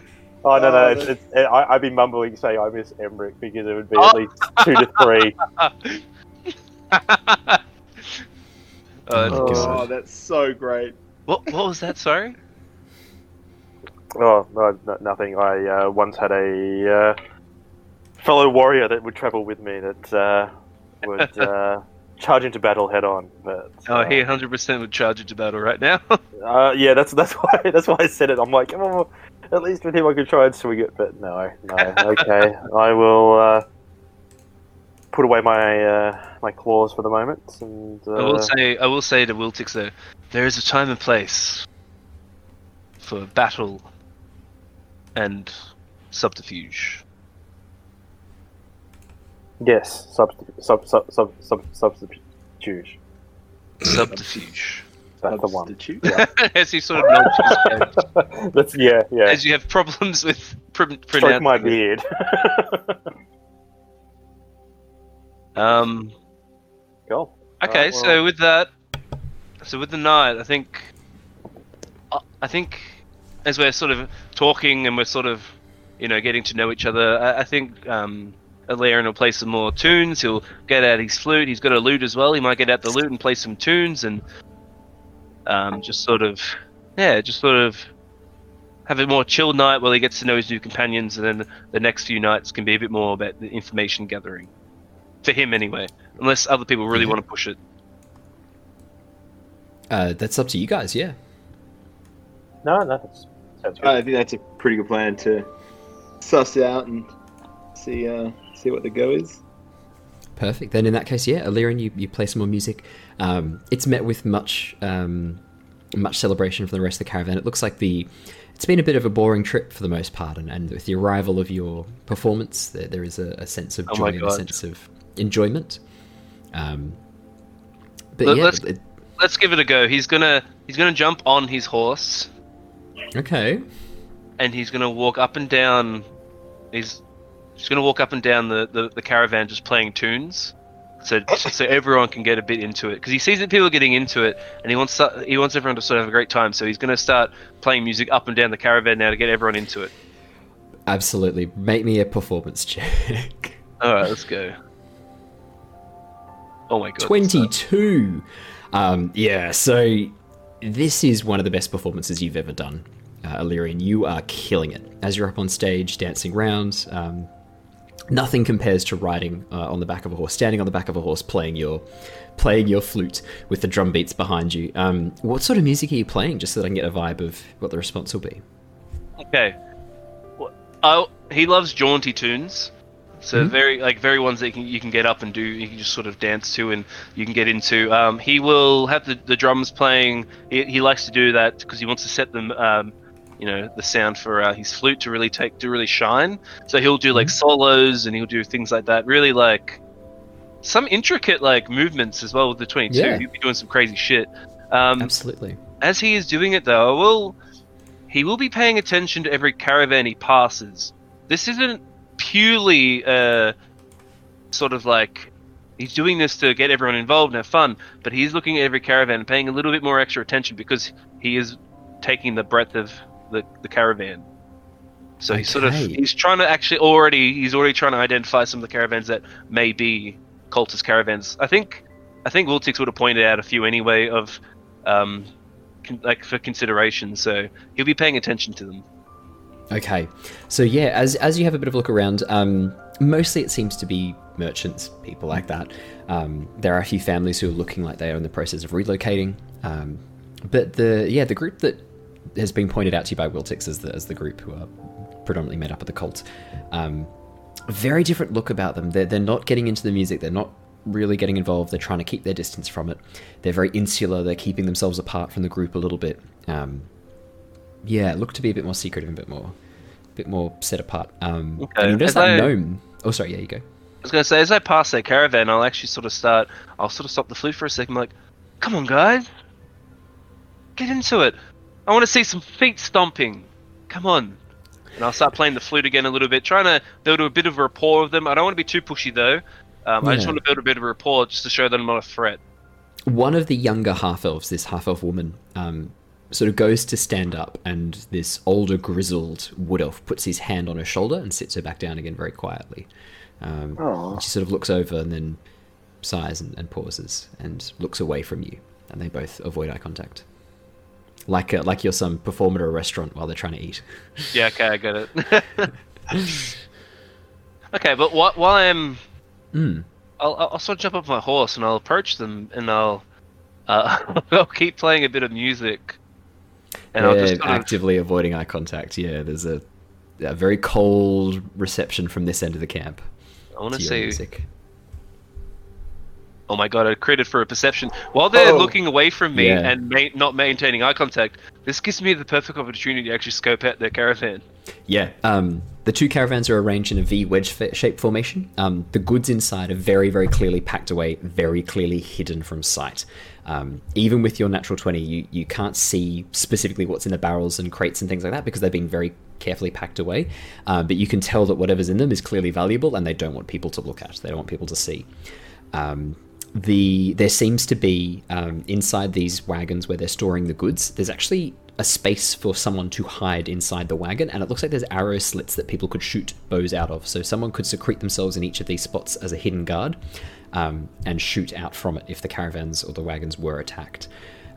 Oh no, no, Oh, it's, it's, I, I've been mumbling saying I miss Emeric because it would be at least two to three. Uh, Oh, God. oh, that's so great. what what was that? Sorry. Oh no, no nothing. I uh, once had a uh, fellow warrior that would travel with me that uh, would uh, charge into battle head on. But Oh, uh, he 100% would charge into battle right now. Uh, yeah, that's that's why that's why I said it. I'm like, oh, at least with him I could try and swing it, but no, no. Okay, I will uh, put away my uh, my claws for the moment, and uh, I will say, I will say to Wiltix though, there is a time and place for battle and subterfuge. yes, substitute, sub, sub, sub, sub, substitute. Subterfuge. That's the one. Substitute. As he sort of nods his head, That's yeah, yeah. as you have problems with pr- Stroke my beard. Um. cool. Okay, well- so with that, so with the night, I think, I- think, as we're sort of talking and we're sort of, you know, getting to know each other, I, I think um, Alerian will play some more tunes. He'll get out his flute. He's got a lute as well. He might get out the lute and play some tunes and um, just sort of, yeah, just sort of have a more chill night while he gets to know his new companions, and then the next few nights can be a bit more about the information gathering. For him, anyway unless other people really want to push it. Uh, that's up to you guys. Yeah. No, no, that's sounds good. I think that's a pretty good plan to suss it out and see uh, see what the go is. Perfect. Then in that case, yeah, Alerian, you, you play some more music. Um, it's met with much um, much celebration from the rest of the caravan. It looks like the it's been a bit of a boring trip for the most part, and, and with the arrival of your performance, there, there is a, a sense of Oh joy and a sense of enjoyment. Um, but Let- yeah, let's- it- Let's give it a go. He's gonna he's gonna jump on his horse okay. and he's gonna walk up and down. He's just gonna walk up and down the, the, the caravan just playing tunes, so so everyone can get a bit into it because he sees that people are getting into it and he wants he wants everyone to sort of have a great time. So he's gonna start playing music up and down the caravan now to get everyone into it. Absolutely. Make me a performance check. All right, let's go. Oh my god. 22. Um, yeah, so this is one of the best performances you've ever done, uh, Alerian. You are killing it. As you're up on stage, dancing around, um, nothing compares to riding uh, on the back of a horse, standing on the back of a horse, playing your playing your flute with the drum beats behind you. Um, what sort of music are you playing, just so that I can get a vibe of what the response will be? Okay. Well, Oh, he loves jaunty tunes. So Mhm. very like very ones that you can, you can get up and do. You can just sort of dance to, and you can get into. Um, he will have the, the drums playing. He, he likes to do that because he wants to set them. Um, you know the sound for uh, his flute to really take to really shine. So he'll do like solos and he'll do things like that. Really like some intricate like movements as well with the twenty two. Yeah. He'll be doing some crazy shit. Um, Absolutely. as he is doing it though, I will he will be paying attention to every caravan he passes. This isn't purely uh sort of like he's doing this to get everyone involved and have fun, but he's looking at every caravan and paying a little bit more extra attention because he is taking the breadth of the, the caravan. So he's sort of he's trying to actually already he's already trying to identify some of the caravans that may be cultist caravans. I think I think Wiltix would have pointed out a few anyway of um, con- like for consideration. So he'll be paying attention to them. Okay, so yeah, as as you have a bit of a look around, um, mostly it seems to be merchants, people like that. Um, there are a few families who are looking like they are in the process of relocating. Um, but the yeah, the group that has been pointed out to you by Wiltix as the as the group who are predominantly made up of the cult. Um, very different look about them. They're they're not getting into the music. They're not really getting involved. They're trying to keep their distance from it. They're very insular. They're keeping themselves apart from the group a little bit. Um, yeah, look to be a bit more secretive, and a bit more, bit more set apart. Um, Okay, And you notice as that I- gnome. Oh, sorry. Yeah, you go. I was gonna say as I pass their caravan, I'll actually sort of start. I'll sort of stop the flute for a second. I'm like, come on, guys, get into it. I want to see some feet stomping. Come on. And I'll start playing the flute again a little bit, trying to build a bit of a rapport with them. I don't want to be too pushy though. Um, I just want to build a bit of a rapport just to show that I'm not a threat. one of the younger half elves, this half elf woman, um, sort of goes to stand up, and this older, grizzled wood elf puts his hand on her shoulder and sits her back down again very quietly. Um, she sort of looks over and then sighs and, and pauses and looks away from you, and they both avoid eye contact. Like uh, like you're some performer at a restaurant while they're trying to eat. Yeah, okay, I get it. okay, but wh- while I'm Mm. I'll, I'll sort of jump off my horse and I'll approach them and I'll uh, I'll keep playing a bit of music and I'll They're just kind of, actively avoiding eye contact. Yeah, there's a, a very cold reception from this end of the camp. I want to to see. music. Oh my god! I created for a perception while they're Oh. looking away from me Yeah. and ma- not maintaining eye contact. This gives me the perfect opportunity to actually scope out their caravan. Yeah. Um, the two caravans are arranged in a V wedge fa- shape formation. Um, the goods inside are very, very clearly packed away, very clearly hidden from sight. Um, even with your natural 20, you, you can't see specifically what's in the barrels and crates and things like that because they've been very carefully packed away. Uh, but you can tell that whatever's in them is clearly valuable and they don't want people to look at, they don't want people to see. Um, the there seems to be um, inside these wagons where they're storing the goods. There's actually a space for someone to hide inside the wagon, and it looks like there's arrow slits that people could shoot bows out of. So someone could secrete themselves in each of these spots as a hidden guard, um, and shoot out from it if the caravans or the wagons were attacked.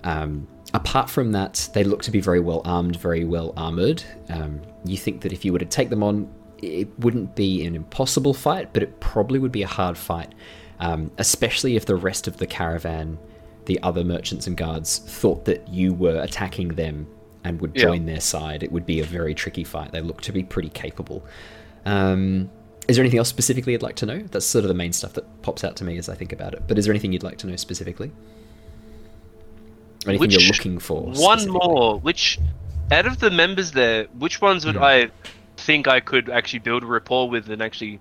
Um, apart from that, they look to be very well armed, very well armored. Um, you think that if you were to take them on, it wouldn't be an impossible fight, but it probably would be a hard fight, um, especially if the rest of the caravan the other merchants and guards thought that you were attacking them and would Yeah. join their side, it would be a very tricky fight. They look to be pretty capable. Um, is there anything else specifically you'd like to know? That's sort of the main stuff that pops out to me as I think about it. But is there anything you'd like to know specifically? Anything you're looking for? One more. Which out of the members there, which ones would Hmm. I think I could actually build a rapport with and actually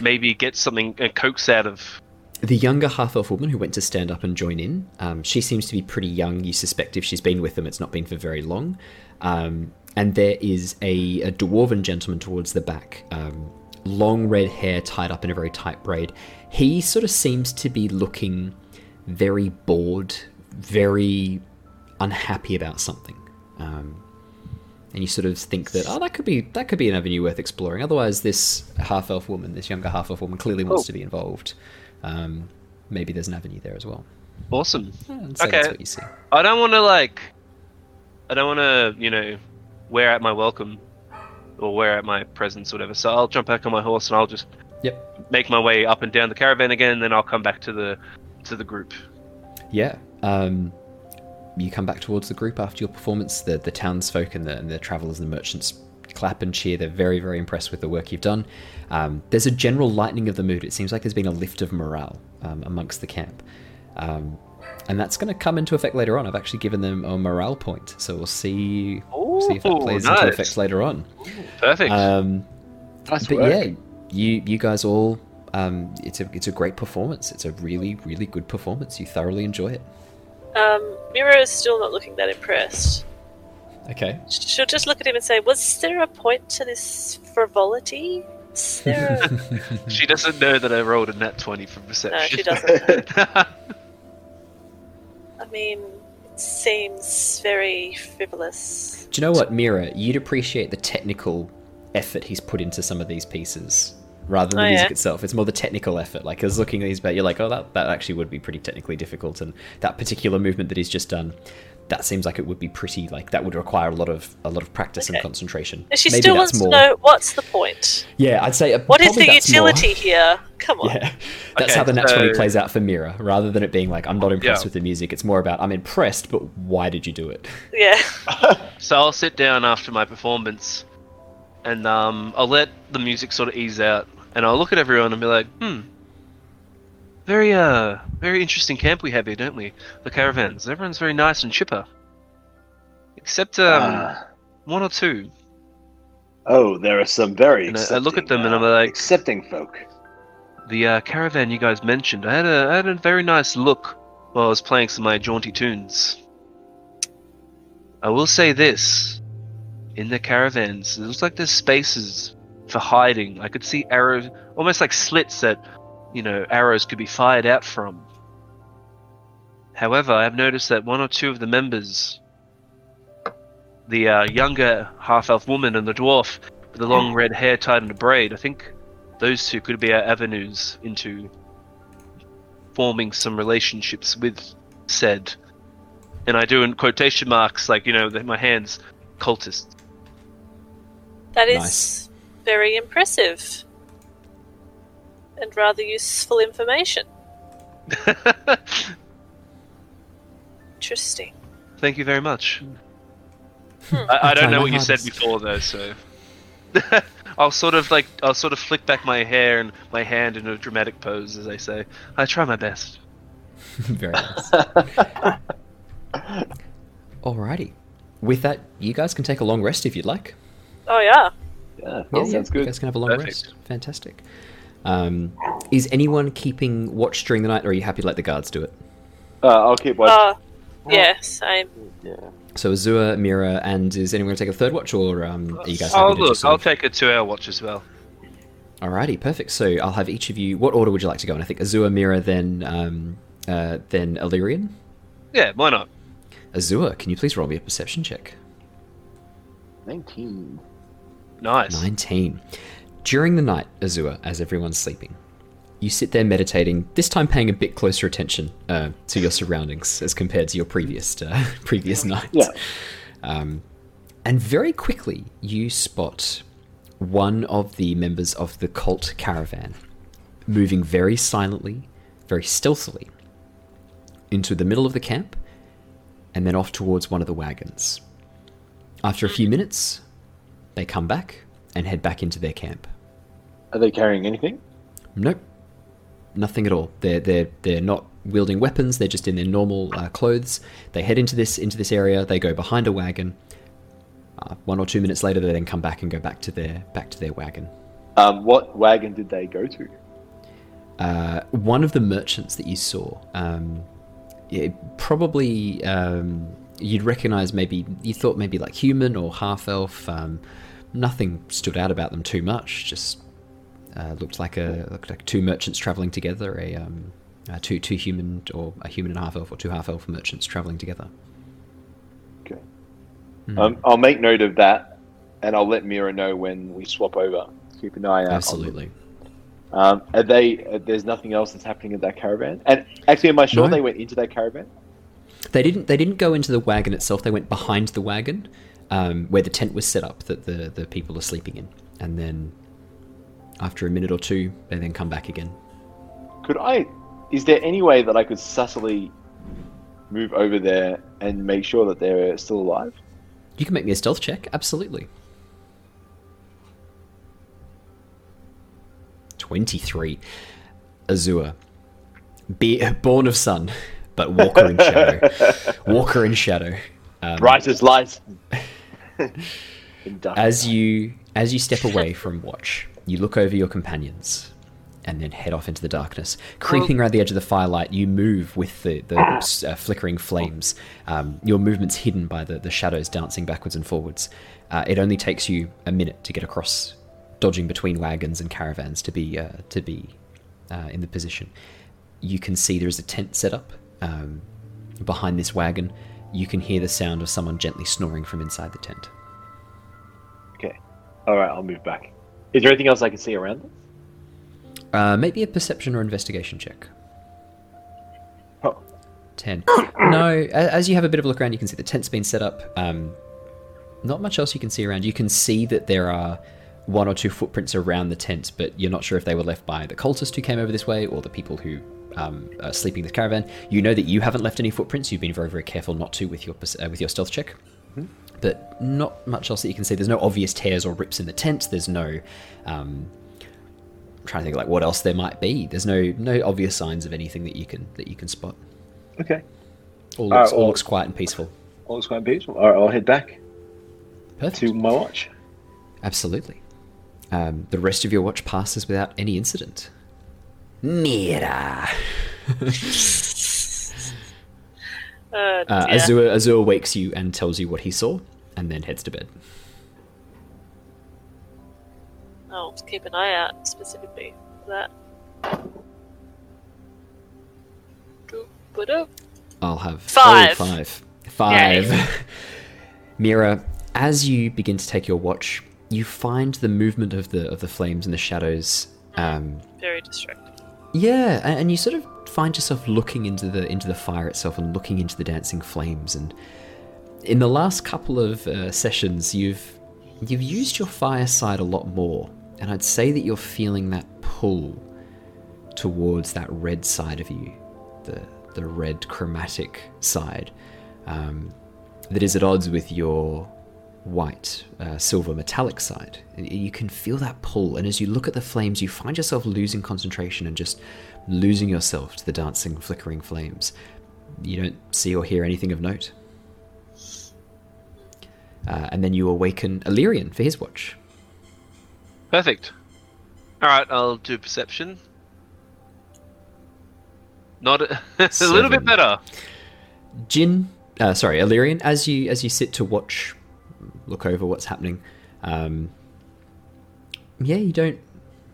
maybe get something uh, coax out of? The younger half elf woman who went to stand up and join in, um, she seems to be pretty young. You suspect if she's been with them, it's not been for very long. Um, and there is a, a dwarven gentleman towards the back, um, long red hair tied up in a very tight braid. He sort of seems to be looking very bored, very unhappy about something. Um, and you sort of think that oh that could be that could be an avenue worth exploring. Otherwise, this half elf woman, this younger half elf woman, clearly wants Oh. to be involved. Um, maybe there's an avenue there as well. Awesome. So Okay. what you see. I don't want to like. I don't want to, you know, wear out my welcome or wear out my presence, or whatever. So I'll jump back on my horse and I'll just Yep. make my way up and down the caravan again. Then I'll come back to the to the group. Yeah. Um, you come back towards the group after your performance. The the townsfolk and the and the travelers and the merchants clap and cheer. They're very very impressed with the work you've done. Um, there's a general lightening of the mood. It seems like there's been a lift of morale um, amongst the camp, um, and that's going to come into effect later on. I've actually given them a morale point, so we'll see see if that Ooh, plays into nice. effect later on. Perfect. Um, Nice but work. yeah, you you guys all. Um, it's a it's a great performance. It's a really really good performance. You thoroughly enjoy it. Um, Mira is still not looking that impressed. Okay. She'll just look at him and say, "Was there a point to this frivolity? Is there a... she doesn't know that I rolled a net twenty for perception. no, she doesn't. I mean, it seems very frivolous. Do you know what, Mira? You'd appreciate the technical effort he's put into some of these pieces rather than the Oh, music yeah? itself. It's more the technical effort. Like, I was looking at these, but you're like, oh, that, that actually would be pretty technically difficult. And that particular movement that he's just done, that seems like it would be pretty, like, that would require a lot of a lot of practice and concentration. And she Maybe still that's wants more. to know what's the point. Yeah, I'd say. uh, What is the that's more- utility here? Come on. Yeah, that's Okay, how the nat 20 so- plays out for Mira. Rather than it being like, I'm not impressed Yeah. with the music, it's more about, I'm impressed, but why did you do it? Yeah. So I'll sit down after my performance, and um, I'll let the music sort of ease out, and I'll look at everyone and be like, "Hmm, very uh, very interesting camp we have here, don't we? The caravans. Everyone's very nice and chipper, except um, Ah. one or two. oh, there are some very. And I- I look at them and I'm uh, like- accepting folk. The uh, caravan you guys mentioned. I had a I had a very nice look while I was playing some of my jaunty tunes. I will say this: in the caravans, it looks like there's spaces for hiding. I could see arrows, almost like slits that, you know, arrows could be fired out from. However, I've noticed that one or two of the members, the uh, younger half-elf woman and the dwarf with the long red hair tied in a braid, I think those two could be our avenues into forming some relationships with said. And I do in quotation marks, like, you know, that my hands, cultists. That is Nice. very impressive. And rather useful information. Interesting. Thank you very much. Hmm. I, I don't know what you said before though, so I'll sort of like I'll sort of flick back my hair and my hand in a dramatic pose as I say. I try my best. Very nice. Alrighty. With that, you guys can take a long rest if you'd like. Oh, yeah. Yeah, Yeah, sounds yeah, good. You guys can have a long Perfect. rest. Fantastic. Um, is anyone keeping watch during the night, or are you happy to let the guards do it? Uh, I'll keep watching. Oh, yeah, same. Yeah. So Azure, Mira, and is anyone going to take a third watch, or um, are you guys Oh happy to look, just I'll take a two-hour watch as well. Alrighty, perfect. So I'll have each of you. What order would you like to go in? I think Azure, Mira, then um, uh, then Alerian. Yeah, why not? Azure, can you please roll me a perception check? 19. Nice. 19. During the night, Azure, as everyone's sleeping, you sit there meditating, this time paying a bit closer attention uh, to your surroundings as compared to your previous uh, previous night. Yeah. Um, and very quickly, you spot one of the members of the cult caravan moving very silently, very stealthily, into the middle of the camp and then off towards one of the wagons. After a few minutes, they come back and head back into their camp. Are they carrying anything? Nope, nothing at all. They're they're they're not wielding weapons. They're just in their normal uh, clothes. They head into this into this area. They go behind a wagon. Uh, one or two minutes later, they then come back and go back to their back to their wagon. Um, what wagon did they go to? Uh, one of the merchants that you saw, um, probably um, you'd recognize. Maybe you thought maybe like human or half elf. Um, nothing stood out about them too much. Just uh, looked like a looked like two merchants traveling together. A um, uh, two two human or a human and a half elf or two half elf merchants traveling together. Okay. Hmm. Um, I'll make note of that, and I'll let Mira know when we swap over. Keep an eye out. Absolutely. Um, are they? Uh, there's nothing else that's happening at that caravan. And actually, am I sure No. they went into that caravan? They didn't. They didn't go into the wagon itself. They went behind the wagon, um, where the tent was set up that the the people are sleeping in, and then after a minute or two, they then come back again. Could I? Is there any way that I could subtly move over there and make sure that they're still alive? You can make me a stealth check. Absolutely. Twenty-three. Azure, be born of sun, but walker in shadow. walker in shadow. Um, Bright as light. As you as you step away from watch, you look over your companions and then head off into the darkness. Creeping around the edge of the firelight, you move with the, the uh, flickering flames. Um, your movement's hidden by the, the shadows dancing backwards and forwards. Uh, it only takes you a minute to get across, dodging between wagons and caravans to be uh, to be uh, in the position. You can see there is a tent set up um, behind this wagon. You can hear the sound of someone gently snoring from inside the tent. Okay. All right, I'll move back. Is there anything else I can see around them? Uh, maybe a perception or investigation check. Oh. 10. no, as you have a bit of a look around, you can see the tent's been set up. Um, not much else you can see around. You can see that there are one or two footprints around the tent, but you're not sure if they were left by the cultist who came over this way or the people who um, are sleeping in the caravan. You know that you haven't left any footprints. You've been very, very careful not to with your uh, with your stealth check. But not much else that you can see. There's no obvious tears or rips in the tent. There's no um, I'm trying to think like what else there might be. There's no no obvious signs of anything that you can that you can spot. Okay. All Uh, looks, all well- looks quiet and peaceful. All looks quite peaceful. All right, I'll head back Perfect. to my watch. Absolutely. Um, the rest of your watch passes without any incident. Mira. Uh, Uh, yeah. Azure, Azure wakes you and tells you what he saw, and then heads to bed. I'll keep an eye out specifically for that. I'll have Five. Oh, five. Five. Mira, as you begin to take your watch, you find the movement of the of the flames and the shadows. Um, Very distracting. Yeah, a- and you sort of find yourself looking into the into the fire itself and looking into the dancing flames. And in the last couple of uh, sessions, you've you've used your fireside a lot more, and I'd say that you're feeling that pull towards that red side of you, the the red chromatic side, um, that is at odds with your white, uh, silver, metallic side. You can feel that pull, and as you look at the flames, you find yourself losing concentration and just losing yourself to the dancing, flickering flames. You don't see or hear anything of note. Uh, and then you awaken Alerian for his watch. Perfect. All right, I'll do perception. Not a, a little bit better. Jin, uh, sorry, Alerian, as you as you sit to watch, look over what's happening. Um, yeah, you don't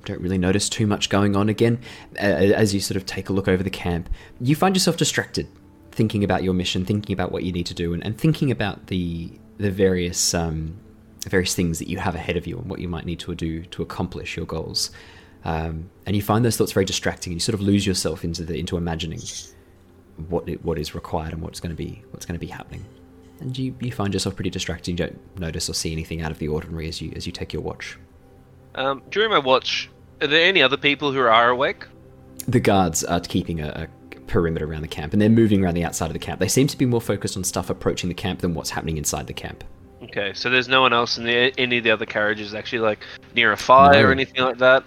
don't really notice too much going on. Again, uh, as you sort of take a look over the camp, you find yourself distracted, thinking about your mission, thinking about what you need to do, and, and thinking about the the various um, various things that you have ahead of you and what you might need to do to accomplish your goals. Um, and you find those thoughts very distracting, and you sort of lose yourself into the into imagining what it, what is required and what's going to be what's going to be happening. And you, you find yourself pretty distracted. You don't notice or see anything out of the ordinary as you as you take your watch. Um, during my watch, are there any other people who are awake? The guards are keeping a, perimeter around the camp, and they're moving around the outside of the camp. They seem to be more focused on stuff approaching the camp than what's happening inside the camp. Okay, so there's no one else in the, any of the other carriages actually like near a fire No. or anything like that.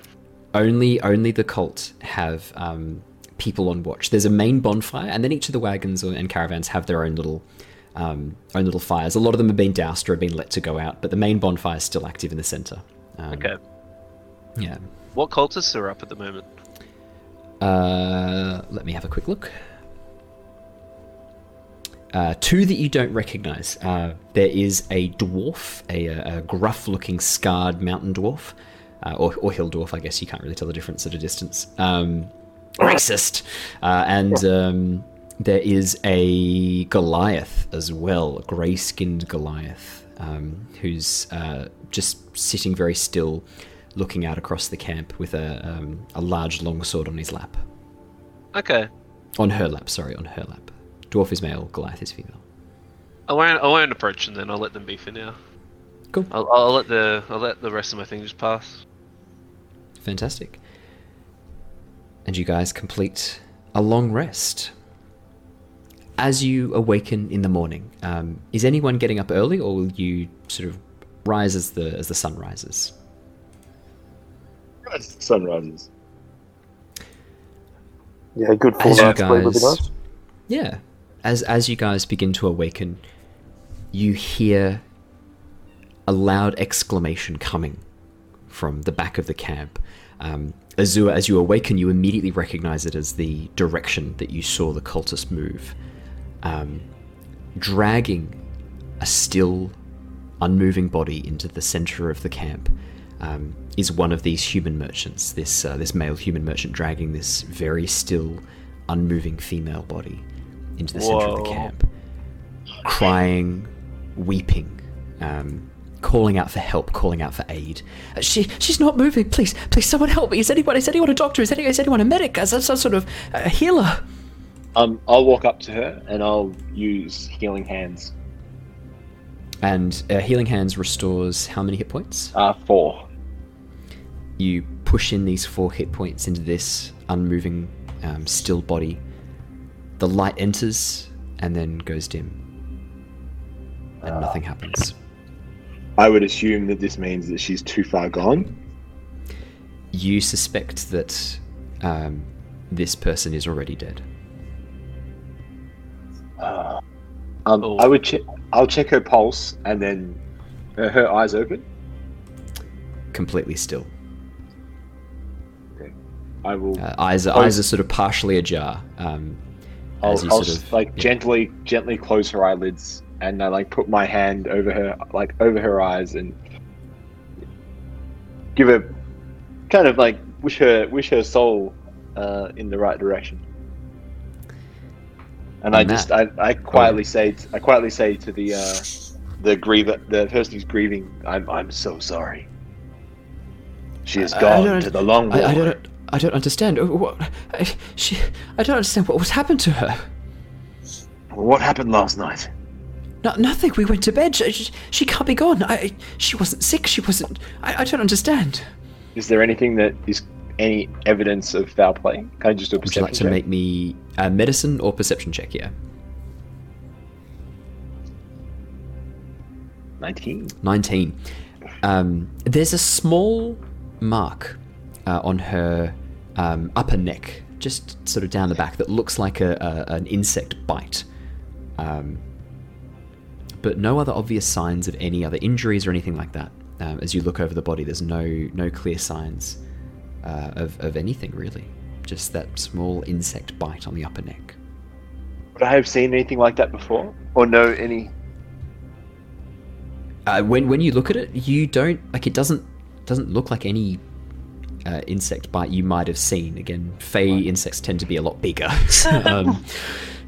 Only only the cult have um, people on watch. There's a main bonfire, and then each of the wagons and caravans have their own little um, own little fires. A lot of them have been doused or have been let to go out, but the main bonfire is still active in the center. Um, Okay, Yeah. what cultists are up at the moment? Uh, let me have a quick look. Uh, two that you don't recognize. Uh, there is a dwarf, a, a gruff-looking, scarred mountain dwarf, uh, or, or hill dwarf. I guess you can't really tell the difference at a distance. Um, racist. Uh, and um, there is a Goliath as well, a grey-skinned Goliath, um, who's uh, just sitting very still, looking out across the camp with a, um, a large longsword on his lap. Okay, On her lap, sorry, on her lap. Dwarf is male, Goliath is female. I won't. I won't approach them then. I'll let them be for now. Cool. I'll, I'll let the I'll let the rest of my thing just pass. Fantastic. And you guys complete a long rest. As you awaken in the morning, um, is anyone getting up early, or will you sort of rise as the as the sun rises? As the sun rises. Yeah, good full As you night's sleep guys- Yeah. As as you guys begin to awaken, you hear a loud exclamation coming from the back of the camp. Um, Azure, as you awaken, you immediately recognize it as the direction that you saw the cultist move, um, dragging a still, unmoving body into the center of the camp. Um, is one of these human merchants, this uh, this male human merchant, dragging this very still, unmoving female body into the center of the camp, crying, weeping, um, calling out for help, calling out for aid. Uh, she she's not moving. Please, please, someone help me. Is anyone is anyone a doctor? Is anyone is anyone a medic? Is that some sort of uh, healer? Um, I'll walk up to her and I'll use healing hands. And uh, healing hands restores how many hit points? Uh, four. You push in these four hit points into this unmoving, um, still body. The light enters and then goes dim, and nothing happens. I would assume that this means that she's too far gone. You suspect that um, this person is already dead. Uh, um, Oh. I would check. I'll check her pulse and then uh, her eyes open. completely still. I will. Uh, eyes, are, Close- eyes are sort of partially ajar. Um, I'll, I'll sort of like yeah. gently, gently close her eyelids and I like put my hand over her, like over her eyes, and give her, kind of like wish her, wish her soul uh, in the right direction. And I And just, I, I quietly say, t- I quietly say to the, uh, the griever, the person who's grieving, I'm, I'm so sorry. She has I- I gone to the long war. I, I don't. I don't understand. Uh, What? I, she. I don't understand what was happened to her. What happened last night? No, nothing. We went to bed. She, she, she can't be gone. I. She wasn't sick. She wasn't. I, I don't understand. Is there anything that is any evidence of foul play? Can I just do a Would you perception like to check? make me a medicine or perception check here? 19. 19. Um, there's a small mark uh, on her um, upper neck, just sort of down the back, that looks like a, a, an insect bite. Um, but no other obvious signs of any other injuries or anything like that. Um, as you look over the body, there's no no clear signs uh, of, of anything really. Just that small insect bite on the upper neck. Would I have seen anything like that before? Or know any? Uh, when when you look at it, you don't like it. Doesn't doesn't look like any uh, insect bite you might have seen. Again, fey insects tend to be a lot bigger, um,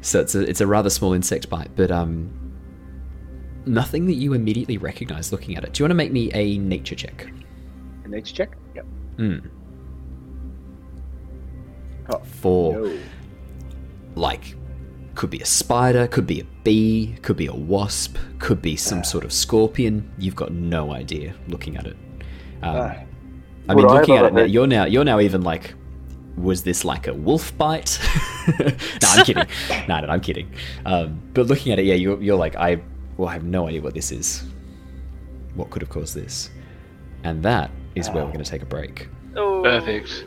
so it's a it's a rather small insect bite. But um, nothing that you immediately recognize looking at it. Do you want to make me a nature check? A nature check? Yep. Hmm. Oh, For no. like could be a spider, could be a bee, could be a wasp, could be some sort of scorpion. You've got no idea looking at it. Um, Ah. I mean, Would looking have at it now, you're now you're now even like was this like a wolf bite? no, I'm kidding. no, no, I'm kidding. Um, but looking at it, yeah, you're, you're like, I, well, I have no idea what this is. What could have caused this? And that is where we're going to take a break. Ooh. Perfect.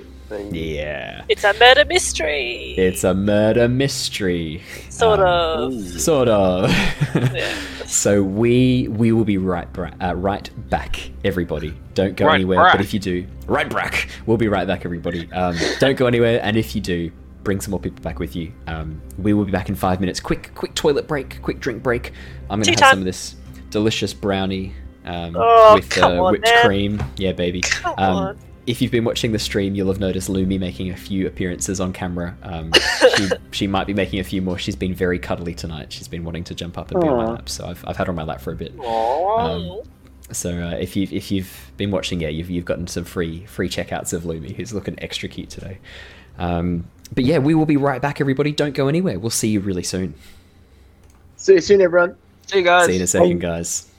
Yeah. It's a murder mystery. It's a murder mystery. sort Um, of. Sort of. Yeah. so we we will be right bra- uh, right back, everybody. Don't go Right anywhere. back. But if you do, right back. We'll be right back, everybody. Um, don't go anywhere. And if you do, bring some more people back with you. Um, we will be back in five minutes. Quick, quick toilet break. Quick drink break. I'm gonna Tea have time. some of this delicious brownie um, Oh, with come uh, whipped man. cream. Yeah, baby. Come Um, on. If you've been watching the stream, you'll have noticed Lumi making a few appearances on camera. Um, she, she might be making a few more. She's been very cuddly tonight. She's been wanting to jump up and be on my lap, so I've, I've had her on my lap for a bit. Um, so uh, if you've if you've been watching, yeah, you've you've gotten some free free checkouts of Lumi, who's looking extra cute today. Um, but yeah, we will be right back, everybody. Don't go anywhere. We'll see you really soon. See you soon, everyone. See you guys. See you in a second, guys.